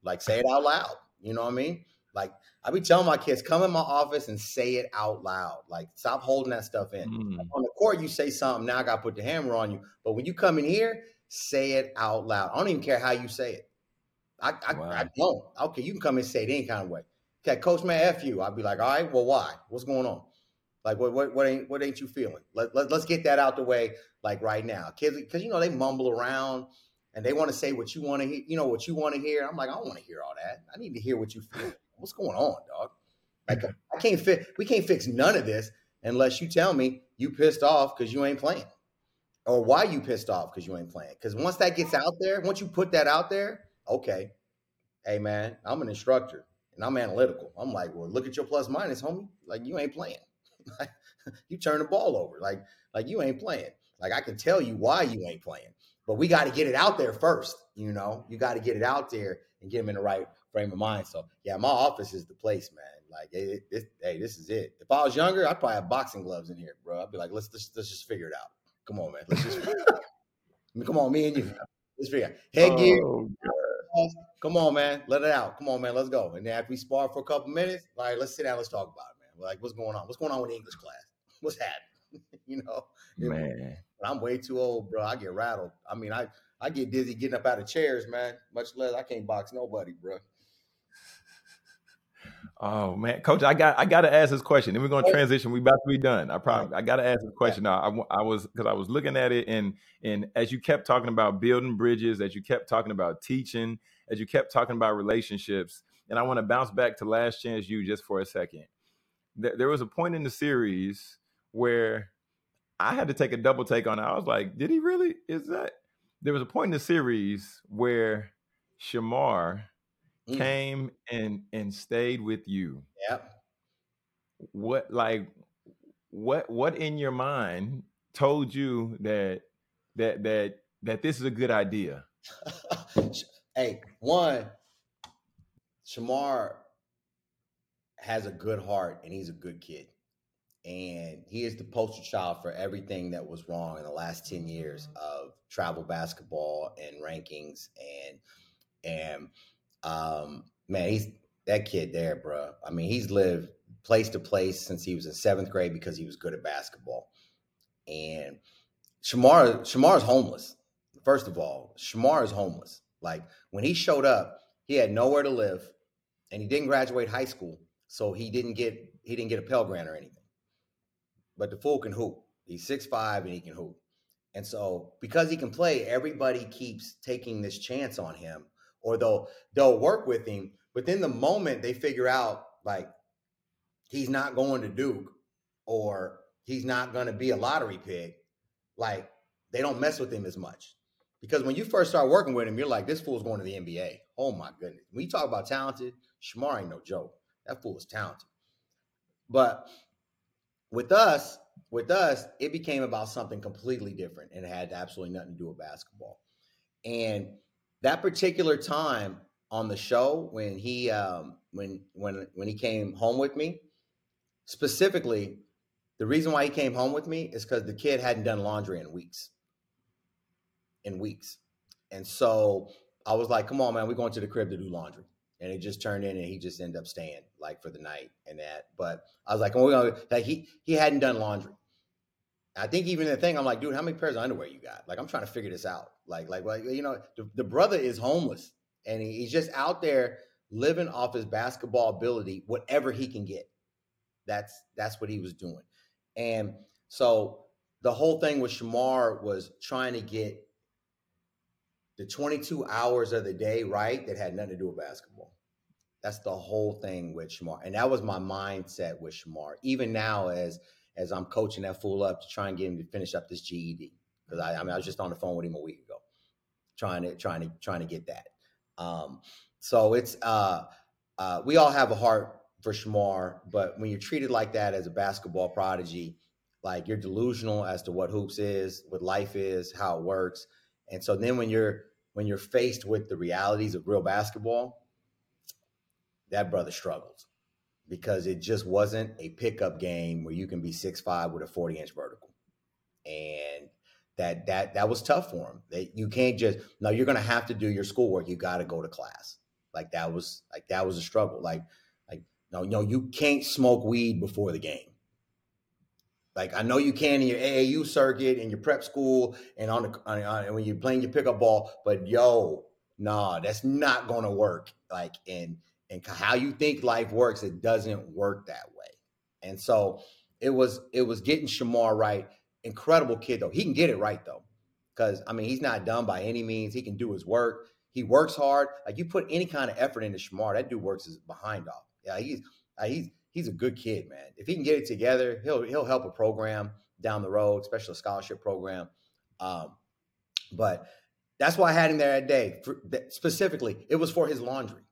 Like, say it out loud. You know what I mean? Like I be telling my kids, come in my office and say it out loud. Like stop holding that stuff in. Mm. On the court, you say something. Now I got to put the hammer on you. But when you come in here, say it out loud. I don't even care how you say it. I I, wow. I don't. Okay, you can come and say it any kind of way. Okay, coach, man, f you. I'd be like, all right, well, why? What's going on? Like, what what what ain't what ain't you feeling? Let, let let's get that out the way, like right now, kids, because you know they mumble around and they want to say what you want to hear, you know, what you want to hear. I'm like, I don't want to hear all that. I need to hear what you feel. What's going on, dog? Like, mm-hmm. I can't fit. We can't fix none of this unless you tell me you pissed off because you ain't playing, or why you pissed off because you ain't playing. Because once that gets out there, once you put that out there, okay, hey man, I'm an instructor and I'm analytical. I'm like, well, look at your plus minus, homie. Like you ain't playing. you turn the ball over. Like, like you ain't playing. Like I can tell you why you ain't playing but we got to get it out there first. You know, you got to get it out there and get them in the right frame of mind. So yeah, my office is the place, man. Like, it, it, hey, this is it. If I was younger, I'd probably have boxing gloves in here, bro. I'd be like, let's let's, let's just figure it out. Come on, man. Let's just. I mean, come on, me and you. Let's figure it out. Headgear. Oh, come on, man. Let it out. Come on, man. Let's go. And then after we spar for a couple minutes, all right, let's sit down. Let's talk about it. Like, what's going on? What's going on with English class? What's happening? you know, man. I'm way too old, bro. I get rattled. I mean, I I get dizzy getting up out of chairs, man. Much less I can't box nobody, bro. Oh man, coach, I got I got to ask this question. Then we're gonna oh. transition. We about to be done. I probably I got to ask this question. I, I was because I was looking at it and and as you kept talking about building bridges, as you kept talking about teaching, as you kept talking about relationships, and I want to bounce back to Last Chance U just for a second. There, there was a point in the series where I had to take a double take on it. I was like, did he really? Is that? There was a point in the series where Shemar mm. came and and stayed with you. Yep. What like what what in your mind told you that that that that this is a good idea? hey, one, Shemar has a good heart and he's a good kid. And he is the poster child for everything that was wrong in the last 10 years of travel basketball and rankings and and um man, he's that kid there, bro. I mean, he's lived place to place since he was in seventh grade because he was good at basketball. And Shemar Shemar is homeless. First of all, Shemar is homeless. Like when he showed up, he had nowhere to live, and he didn't graduate high school, so he didn't get he didn't get a Pell Grant or anything. But the fool can hoop. He's six five and he can hoop. And so because he can play, everybody keeps taking this chance on him, or they'll they'll work with him. But then the moment they figure out like he's not going to Duke or he's not going to be a lottery pick, like they don't mess with him as much. Because when you first start working with him, you're like, this fool's going to the NBA. Oh my goodness. When you talk about talented, Shemar ain't no joke. That fool is talented. But with us, with us, it became about something completely different and it had absolutely nothing to do with basketball. And that particular time on the show when he um, when when when he came home with me, specifically, the reason why he came home with me is because the kid hadn't done laundry in weeks. In weeks. And so I was like, come on, man, we're going to the crib to do laundry. And it just turned in and he just ended up staying like for the night and that. But I was like, oh, we're gonna like he he hadn't done laundry. I think even the thing, I'm like, dude, how many pairs of underwear you got? Like, I'm trying to figure this out. Like, like, like, you know, the, the brother is homeless and he, he's just out there living off his basketball ability, whatever he can get. That's that's what he was doing. And so the whole thing with Shemar was trying to get the 22 hours of the day right that had nothing to do with basketball. That's the whole thing with Shemar. And that was my mindset with Shemar. Even now, as as I'm coaching that fool up to try and get him to finish up this GED. Because I, I mean I was just on the phone with him a week ago, trying to trying to trying to get that. Um, so it's uh, uh, we all have a heart for Shemar, but when you're treated like that as a basketball prodigy, like you're delusional as to what hoops is, what life is, how it works. And so then when you're when you're faced with the realities of real basketball, that brother struggles because it just wasn't a pickup game where you can be six five with a 40 inch vertical. And that that that was tough for him. That you can't just no, you're gonna have to do your schoolwork. You gotta go to class. Like that was like that was a struggle. Like Like no, no, you can't smoke weed before the game. Like I know you can in your AAU circuit in your prep school and on the on, on, when you're playing your pickup ball, but yo, nah, that's not gonna work. Like and and how you think life works, it doesn't work that way. And so it was it was getting Shemar right. Incredible kid though. He can get it right though, because I mean he's not dumb by any means. He can do his work. He works hard. Like you put any kind of effort into Shemar, that dude works his behind off. Yeah, he's he's he's a good kid, man. If he can get it together, he'll he'll help a program down the road, especially a scholarship program. Um, but that's why I had him there that day. For, specifically, it was for his laundry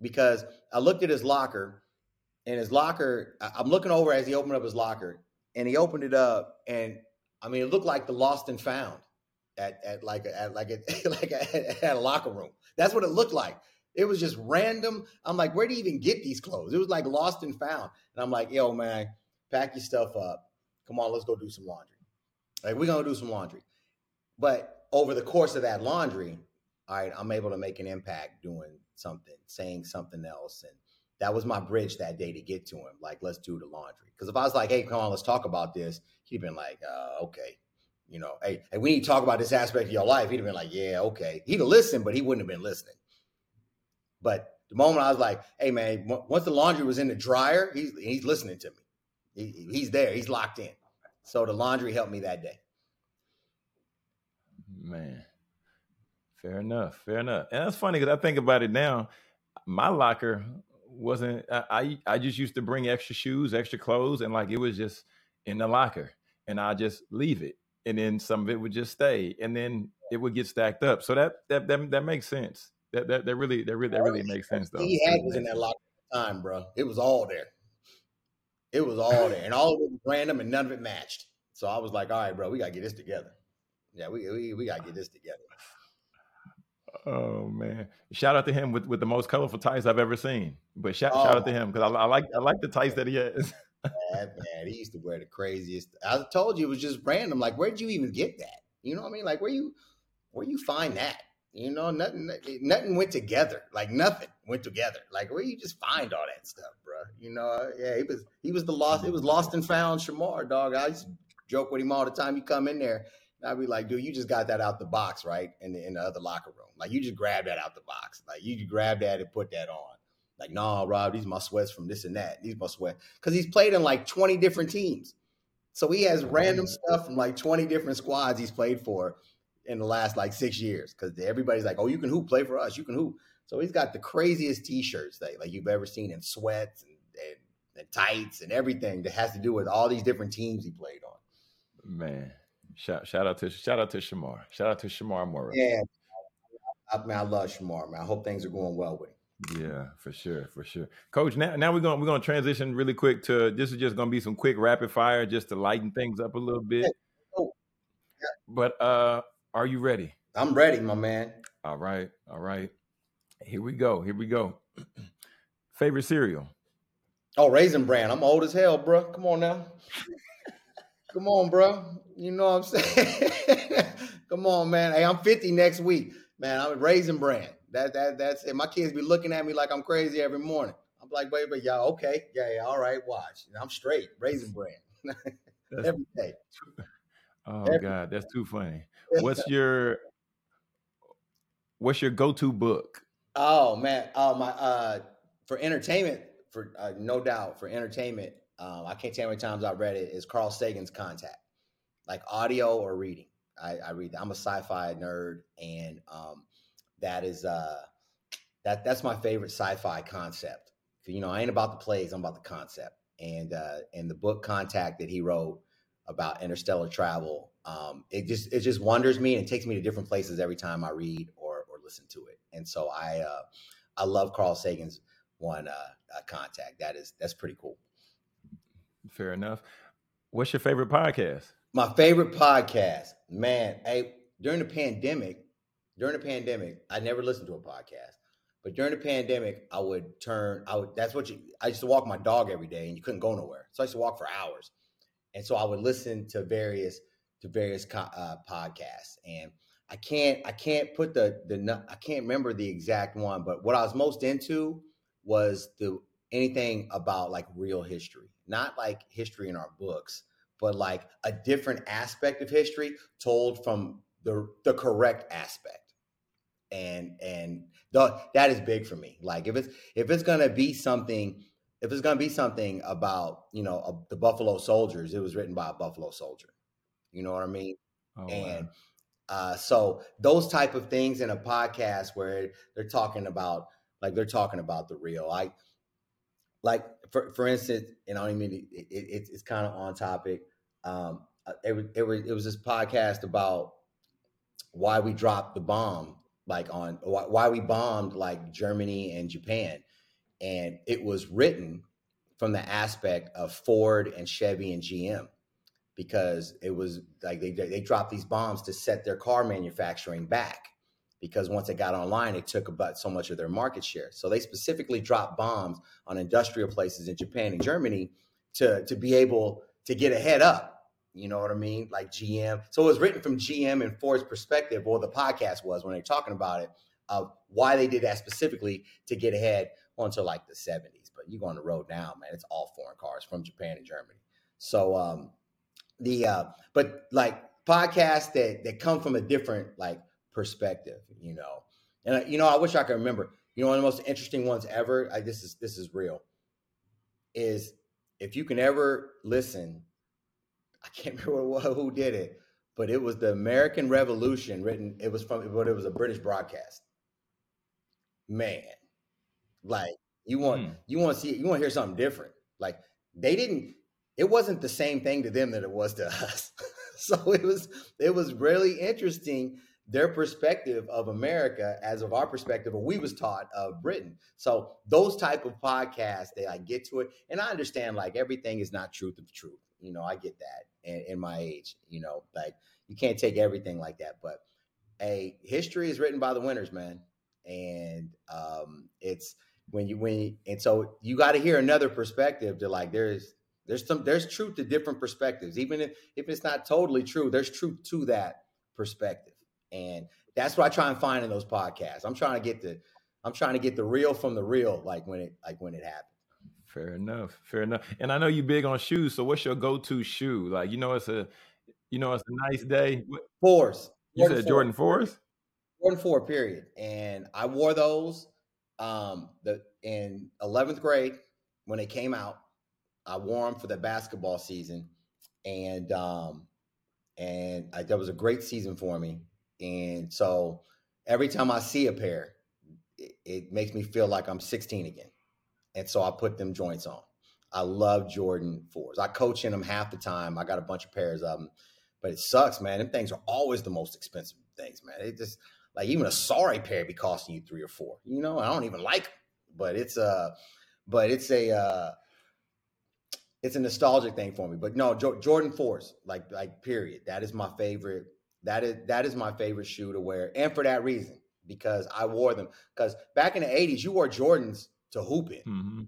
because I looked at his locker, and his locker. I'm looking over as he opened up his locker, and he opened it up, and I mean, it looked like the lost and found at, at like a, at like a, like a, at a locker room. That's what it looked like. It was just random. I'm like, where do you even get these clothes? It was like lost and found. And I'm like, yo, man, pack your stuff up. Come on, let's go do some laundry. Like, we're to do some laundry. But over the course of that laundry, all right, I'm able to make an impact doing something, saying something else. And that was my bridge that day to get to him. Like, let's do the laundry. Because if I was like, hey, come on, let's talk about this, he'd been like, uh, okay. You know, hey, hey, we need to talk about this aspect of your life. He'd have been like, yeah, okay. He'd have listened, but he wouldn't have been listening. But the moment I was like, "Hey, man," once the laundry was in the dryer, he's he's listening to me. He, he's there. He's locked in. So the laundry helped me that day. Man, fair enough. Fair enough. And that's funny because I think about it now. My locker wasn't. I I just used to bring extra shoes, extra clothes, and like it was just in the locker, and I just leave it, and then some of it would just stay, and then it would get stacked up. So that that that, that makes sense. That that, that really that really that oh, really makes sense though. He had was in that locker time, bro. It was all there. It was all there, and all of it was random, and none of it matched. So I was like, all right, bro, we gotta get this together. Yeah, we we, we gotta get this together. Oh man! Shout out to him with, with the most colorful tights I've ever seen. But shout, oh, shout out oh, to him because I, I, like I like the tights that he has. man, man, he used to wear the craziest. I told you it was just random. Like, where'd you even get that? You know what I mean? Like, where you where you find that? You know, nothing nothing went together. Like nothing went together. Like where you just find all that stuff, bro. You know, yeah, he was he was the lost. It was lost and found Shemar, dog. I used to joke with him all the time. He come in there, and I'd be like, dude, you just got that out the box, right? In the in the other locker room, like you just grabbed that out the box. Like you just grabbed that and put that on. Like, nah, Rob, these my sweats from this and that. These my sweat because he's played in like twenty different teams. So he has random stuff from like 20 different squads he's played for in the last like six years because everybody's like, oh, you can hoop, play for us, you can hoop. So he's got the craziest T-shirts that like you've ever seen in sweats and, and, and tights and everything that has to do with all these different teams he played on. Man, shout shout out to shout out to Shemar, shout out to Shemar Morrow. Yeah, I, I, man, I love Shemar. Man, I hope things are going well with him. Yeah, for sure, for sure. Coach, now now we're gonna we're gonna transition really quick to this is just gonna be some quick rapid fire just to lighten things up a little bit. Oh, yeah. But uh are you ready? I'm ready, my man. All right. All right. Here we go. Here we go. Favorite cereal? Oh, Raisin Bran. I'm old as hell, bro. Come on now. Come on, bro. You know what I'm saying? Come on, man. Hey, I'm 50 next week. Man, I'm Raisin Bran. That that that's it. My kids be looking at me like I'm crazy every morning. I'm like, wait, wait, y'all, okay. Yeah, yeah, all right, watch. I'm straight. Raisin Bran. every day. Oh every God, that's too funny. What's your what's your go-to book? Oh man, oh my uh for entertainment, for uh, no doubt for entertainment. Um, I can't tell how many times I've read it. Is Carl Sagan's Contact, like audio or reading? I, I read. That. I'm a sci-fi nerd, and um, that is uh that that's my favorite sci-fi concept. You know, I ain't about the plays. I'm about the concept. And uh, and the book Contact that he wrote about interstellar travel um, it just it just wonders me and it takes me to different places every time I read or or listen to it. And so I uh, I love Carl Sagan's one uh, uh, contact. That is that's pretty cool. Fair enough. What's your favorite podcast? My favorite podcast, man. Hey, during the pandemic, during the pandemic, I never listened to a podcast. But during the pandemic, I would turn. I would. That's what you. I used to walk my dog every day, and you couldn't go nowhere. So I used to walk for hours, and so I would listen to various to various uh, podcasts, and I can't I can't put the the I can't remember the exact one, but what I was most into was the anything about like real history, not like history in our books, but like a different aspect of history told from the the correct aspect, and and the, that is big for me. Like if it's if it's gonna be something. If it's gonna be something about you know uh, the Buffalo Soldiers, it was written by a Buffalo soldier you know what I mean? Oh, and wow. uh, so those type of things in a podcast where they're talking about like they're talking about the real. I like for for instance, and I don't mean it, it, it's it's kind of on topic. Um, uh, it was it was it was this podcast about why we dropped the bomb, like on why, why we bombed like Germany and Japan, and it was written from the aspect of Ford and Chevy and GM because it was like they they dropped these bombs to set their car manufacturing back because once it got online, it took about so much of their market share. So they specifically dropped bombs on industrial places in Japan and Germany to to be able to get a head up. You know what I mean? Like GM. So it was written from GM and Ford's perspective, or the podcast was when they're talking about it, of why they did that specifically to get ahead until like the 70s. But you go on the road now, man, it's all foreign cars from Japan and Germany. So um, the uh but like podcasts that that come from a different like perspective you know? And you know i wish i could remember. You know one of the most interesting ones ever I, this is this is real is if you can ever listen i can't remember who did it but it was the american revolution written it was from but it was a british broadcast. Man like you want hmm. you want to see you want to hear something different. Like they didn't it wasn't the same thing to them that it was to us. so it was it was really interesting their perspective of America as of our perspective, or we was taught of Britain. So those type of podcasts, they like get to it, and I understand like everything is not truth of truth. You know, I get that in, in my age. You know, like you can't take everything like that, but a history is written by the winners, man, and um, it's when you when and so you got to hear another perspective to like there's there's some there's truth to different perspectives, even if if it's not totally true. There's truth to that perspective, and that's what I try and find in those podcasts. I'm trying to get the I'm trying to get the real from the real, like when it like when it happens. Fair enough. Fair enough. And I know you big on shoes. So what's your go-to shoe? Like you know, it's a you know, it's a nice day. Fours. You Jordan said Jordan fours. Jordan four. Period. And I wore those um the in 11th grade when they came out. I wore them for the basketball season, and um and I, that was a great season for me. And so every time I see a pair, it, it makes me feel like I'm 16 again. And so I put them joints on. I love Jordan fours. I coach in them half the time. I got a bunch of pairs of them, but it sucks, man. Them things are always the most expensive things, man. It just like even a sorry pair be costing you three or four. You know, I don't even like them, but it's a, uh, but it's a, uh, it's a nostalgic thing for me. But no, jo- Jordan fours, like like period. That is my favorite. That is that is my favorite shoe to wear, and for that reason, because I wore them. Because back in the '80s, you wore Jordans to hoop in. Mm-hmm.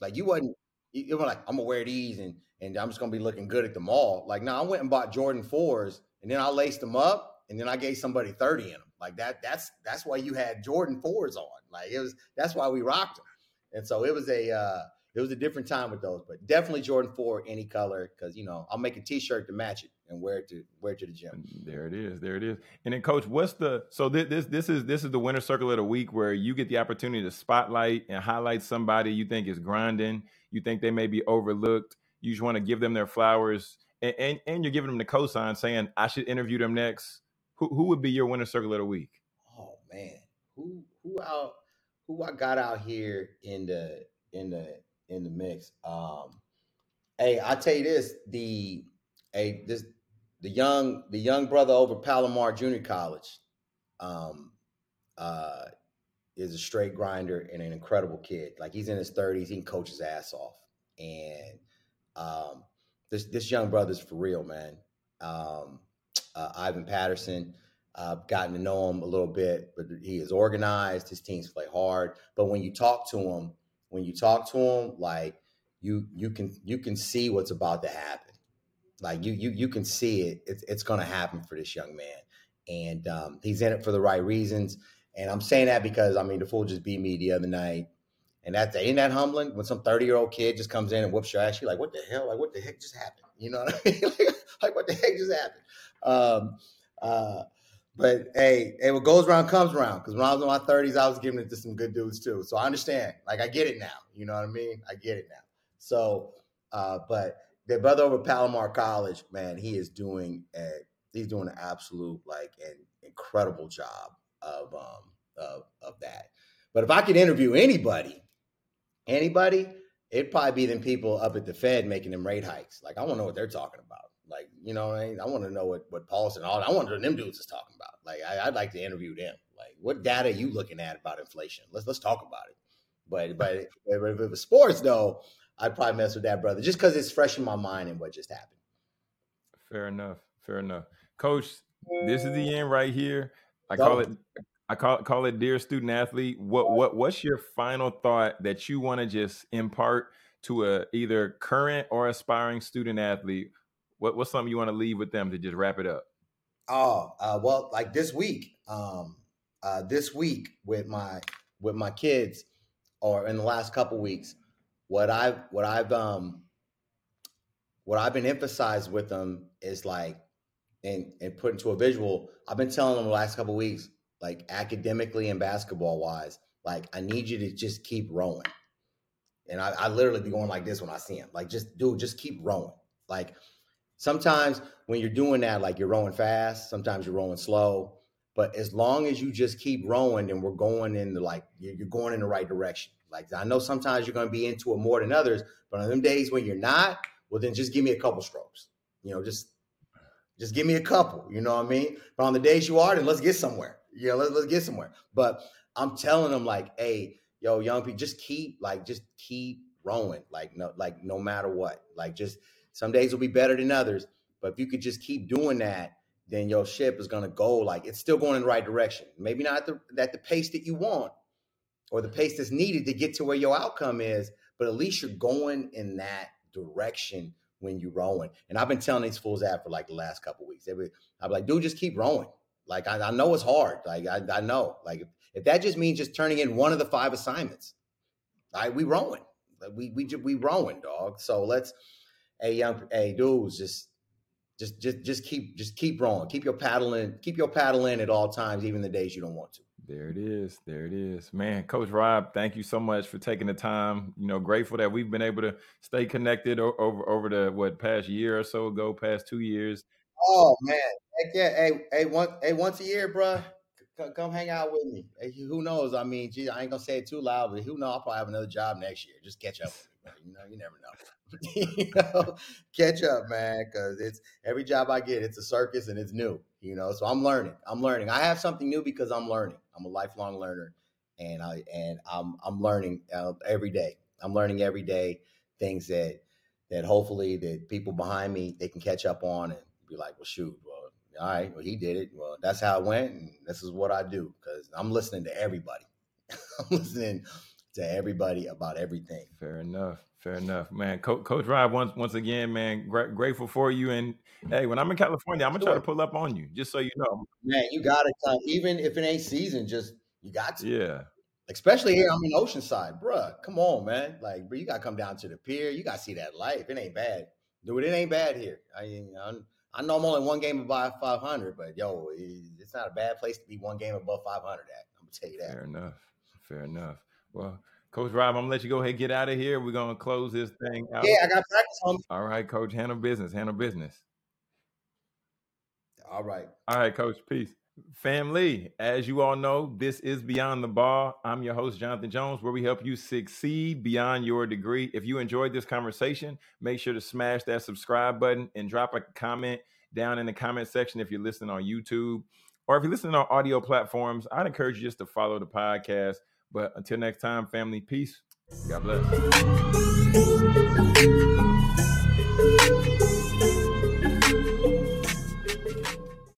Like you wasn't you were like, I'm gonna wear these and and I'm just gonna be looking good at the mall. Like, no, nah, I went and bought Jordan fours and then I laced them up and then I gave somebody 30 in them. Like that, that's that's why you had Jordan fours on. Like it was that's why we rocked them. And so it was a uh it was a different time with those, but definitely Jordan Four, any color, because you know I'll make a T-shirt to match it and wear it to wear it to the gym. There it is, there it is. And then, Coach, what's the so this this this is this is the winner circle of the week where you get the opportunity to spotlight and highlight somebody you think is grinding, you think they may be overlooked, you just want to give them their flowers, and and, and you're giving them the cosign saying I should interview them next. Who who would be your winner circle of the week? Oh man, who who out who I got out here in the in the in the mix. Um, hey, I tell you this: the hey this the young the young brother over Palomar Junior College um, uh, is a straight grinder and an incredible kid. Like he's in his thirties, he can coach his ass off, and um, this this young brother's for real, man. Um, uh, Ivan Patterson. I've uh, gotten to know him a little bit, but he is organized. His teams play hard. But when you talk to him, when you talk to him, like you you can you can see what's about to happen. Like you you you can see it. It's it's going to happen for this young man, and um, he's in it for the right reasons. And I'm saying that because I mean the fool just beat me the other night, and that's ain't that humbling when some 30 year old kid just comes in and whoops your ass. You're like, what the hell? Like what the heck just happened? You know what I mean? like, like what the heck just happened? Um, uh, but hey, hey, what goes around comes around. Because when I was in my 30s, I was giving it to some good dudes too. So I understand. Like I get it now. You know what I mean? I get it now. So, uh, but the brother over at Palomar College, man, he is doing a, he's doing an absolute like an incredible job of um of of that. But if I could interview anybody, anybody, it'd probably be them people up at the Fed making them rate hikes. Like I want to know what they're talking about. Like, you know, I, mean? I want to know what what Paulson all. I want to know them dudes is talking about. Like, I, would like to interview them. Like, what data are you looking at about inflation? Let's let's talk about it. But but if it was sports though, I'd probably mess with that brother just because it's fresh in my mind and what just happened. Fair enough. Fair enough, Coach. This is the mm. end right here. I call it. I call call it dear student athlete. What what what's your final thought that you want to just impart to a either current or aspiring student athlete what, what's something you want to leave with them to just wrap it up? Oh, uh, well, like this week, um, uh, this week with my with my kids, or in the last couple weeks, what I've what I've um what I've been emphasized with them is like and and put into a visual. I've been telling them the last couple weeks, like academically and basketball wise, like I need you to just keep rowing. And I, I literally be going like this when I see him, like just dude, just keep rowing. Like sometimes when you're doing that, like you're rowing fast, sometimes you're rowing slow. But as long as you just keep rowing and we're going in the like you're going in the right direction. Like I know sometimes you're going to be into it more than others, but on them days when you're not, well then just give me a couple strokes. You know, just just give me a couple. You know what I mean? But on the days you are, then let's get somewhere. Yeah, let's let's get somewhere. But I'm telling them like, hey, yo, young people, just keep like just keep rowing. Like no, like no matter what. Like just some days will be better than others, but if you could just keep doing that, then your ship is gonna go like it's still going in the right direction. Maybe not at the at the pace that you want or the pace that's needed to get to where your outcome is, but at least you're going in that direction when you're rowing. And I've been telling these fools that for like the last couple weeks. They be, I'm like, dude, just keep rowing. Like I, I know it's hard. Like I, I know. Like if, if, that just means just turning in one of the five assignments, I we rowing. Like we we we rowing, dog. So let's, hey young, hey dudes, just just just just keep just keep rowing. Keep your paddling. Keep your paddle in at all times, even the days you don't want to. There it is. There it is. Man, Coach Rob, thank you so much for taking the time. You know, grateful that we've been able to stay connected over over the what past year or so ago, past two years. Oh man, heck yeah! Hey, hey, one, hey, once a year, bro, come, hang out with me. Hey, who knows? I mean, gee, I ain't gonna say it too loud, but who knows? I'll probably have another job next year. Just catch up with me, You know, you never know. you know, catch up, man, because it's every job I get, it's a circus and it's new. You know, so I'm learning. I'm learning. I have something new because I'm learning. I'm a lifelong learner, and I and I'm I'm learning uh, every day. I'm learning every day things that that hopefully that people behind me they can catch up on and be like, well, shoot, well, all right, well, he did it. Well, that's how it went, and this is what I do because I'm listening to everybody. I'm listening to everybody about everything. Fair enough. Fair enough, man. Co- Coach Rob, once once again, man, gra- grateful for you. And hey, when I'm in California, I'm gonna try to pull up on you, just so you know. Man, you gotta come, even if it ain't season, just you got to. Yeah. Especially here, I'm in Oceanside, bruh. Come on, man. Like, bro, you gotta come down to the pier. You gotta see that life. It ain't bad, dude. It ain't bad here. I, I'm, I know I'm only one game above 500, but yo, it's not a bad place to be one game above 500 at. I'm gonna tell you that. Fair enough. Fair enough. Well, Coach Rob, I'm gonna let you go ahead and get out of here. We're gonna close this thing out. Yeah, I got practice home. All right, Coach. Handle business. Handle business. All right. All right, Coach. Peace. Family, as you all know, this is Beyond the Ball. I'm your host, Jonathan Jones, where we help you succeed beyond your degree. If you enjoyed this conversation, make sure to smash that subscribe button and drop a comment down in the comment section if you're listening on YouTube or if you're listening on audio platforms. I'd encourage you just to follow the podcast but until next time, family, peace. God bless.